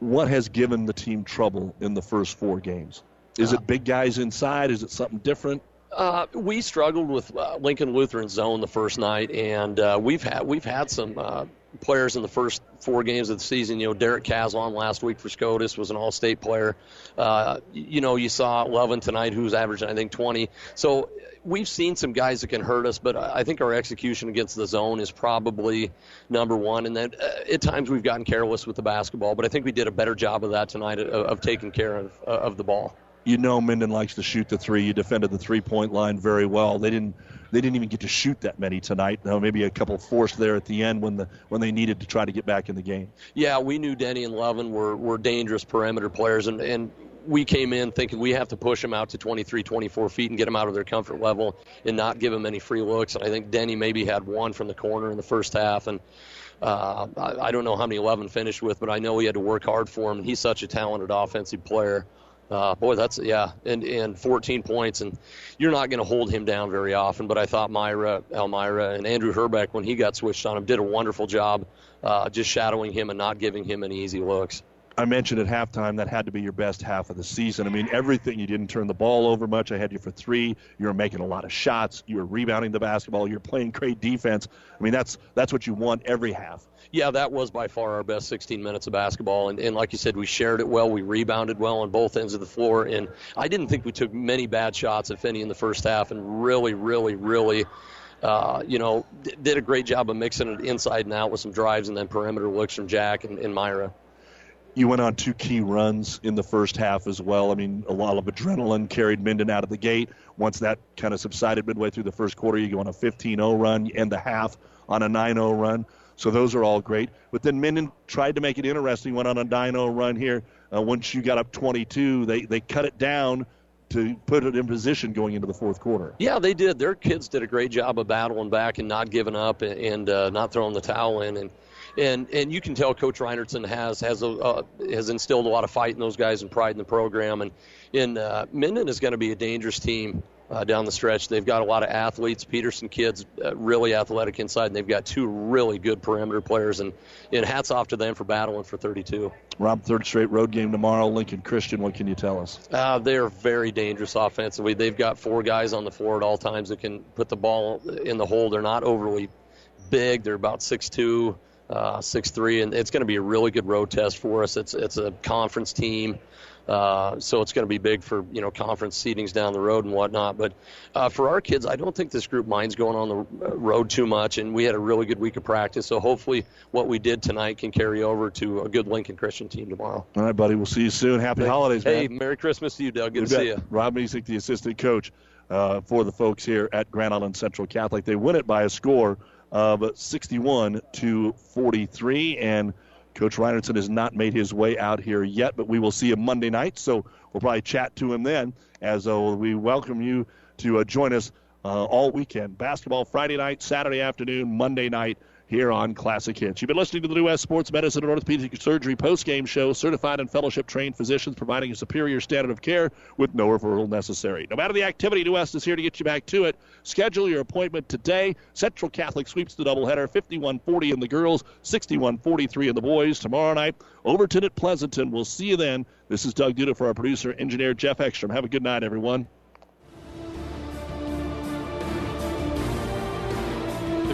What has given the team trouble in the first four games? Is it big guys inside? Is it something different? Uh, we struggled with uh, Lincoln Lutheran zone the first night, and uh, we've had we've had some uh, players in the first four games of the season. You know, Derek Caslon last week for SCOTUS was an All-State player. Uh, you know, you saw Lovin tonight, who's averaging I think 20. So we've seen some guys that can hurt us, but I think our execution against the zone is probably number one. And then uh, at times we've gotten careless with the basketball, but I think we did a better job of that tonight of, of taking care of uh, of the ball. You know, Minden likes to shoot the three. You defended the three-point line very well. They didn't. They didn't even get to shoot that many tonight. Now, maybe a couple forced there at the end when the when they needed to try to get back in the game. Yeah, we knew Denny and Lovin were, were dangerous perimeter players, and, and we came in thinking we have to push them out to 23, 24 feet and get them out of their comfort level and not give them any free looks. And I think Denny maybe had one from the corner in the first half, and uh, I, I don't know how many Lovin finished with, but I know he had to work hard for him. He's such a talented offensive player. Uh, boy, that's yeah, and and 14 points, and you're not going to hold him down very often. But I thought Myra, Almira, and Andrew Herbeck, when he got switched on him, did a wonderful job, uh, just shadowing him and not giving him any easy looks. I mentioned at halftime that had to be your best half of the season. I mean, everything. You didn't turn the ball over much. I had you for three. You were making a lot of shots. You were rebounding the basketball. You're playing great defense. I mean, that's that's what you want every half. Yeah, that was by far our best 16 minutes of basketball. And, and like you said, we shared it well. We rebounded well on both ends of the floor. And I didn't think we took many bad shots, if any, in the first half. And really, really, really, uh, you know, d- did a great job of mixing it inside and out with some drives and then perimeter looks from Jack and, and Myra. You went on two key runs in the first half as well. I mean, a lot of adrenaline carried Minden out of the gate. Once that kind of subsided midway through the first quarter, you go on a 15-0 run. You end the half on a 9-0 run. So those are all great. But then Minden tried to make it interesting. Went on a 9-0 run here. Uh, once you got up 22, they they cut it down to put it in position going into the fourth quarter. Yeah, they did. Their kids did a great job of battling back and not giving up and, and uh, not throwing the towel in. And and and you can tell Coach Reinertson has has a, uh, has instilled a lot of fight in those guys and pride in the program. And in uh, Minden is going to be a dangerous team. Uh, down the stretch, they've got a lot of athletes. Peterson kids, uh, really athletic inside, and they've got two really good perimeter players. And, and hats off to them for battling for 32. Rob, third straight road game tomorrow. Lincoln Christian. What can you tell us? Uh, they're very dangerous offensively. They've got four guys on the floor at all times that can put the ball in the hole. They're not overly big. They're about six two, uh, six three, and it's going to be a really good road test for us. It's it's a conference team. Uh, so it's going to be big for you know conference seedings down the road and whatnot. But uh, for our kids, I don't think this group minds going on the uh, road too much, and we had a really good week of practice. So hopefully, what we did tonight can carry over to a good Lincoln Christian team tomorrow. All right, buddy. We'll see you soon. Happy holidays, man. Hey, Merry Christmas to you, Doug. Good We to bet. see you. Rob Mesick, the assistant coach uh, for the folks here at Grand Island Central Catholic. They win it by a score of 61 to 43, and Coach Reinertson has not made his way out here yet, but we will see him Monday night, so we'll probably chat to him then as uh, we welcome you to uh, join us uh, all weekend. Basketball Friday night, Saturday afternoon, Monday night here on Classic Hits. You've been listening to the New West Sports Medicine and Orthopedic Surgery post-game show. Certified and fellowship-trained physicians providing a superior standard of care with no referral necessary. No matter the activity, New West is here to get you back to it. Schedule your appointment today. Central Catholic sweeps the doubleheader, 51-40 in the girls, 61-43 in the boys. Tomorrow night, Overton at Pleasanton. We'll see you then. This is Doug Duda for our producer, engineer Jeff Ekstrom. Have a good night, everyone.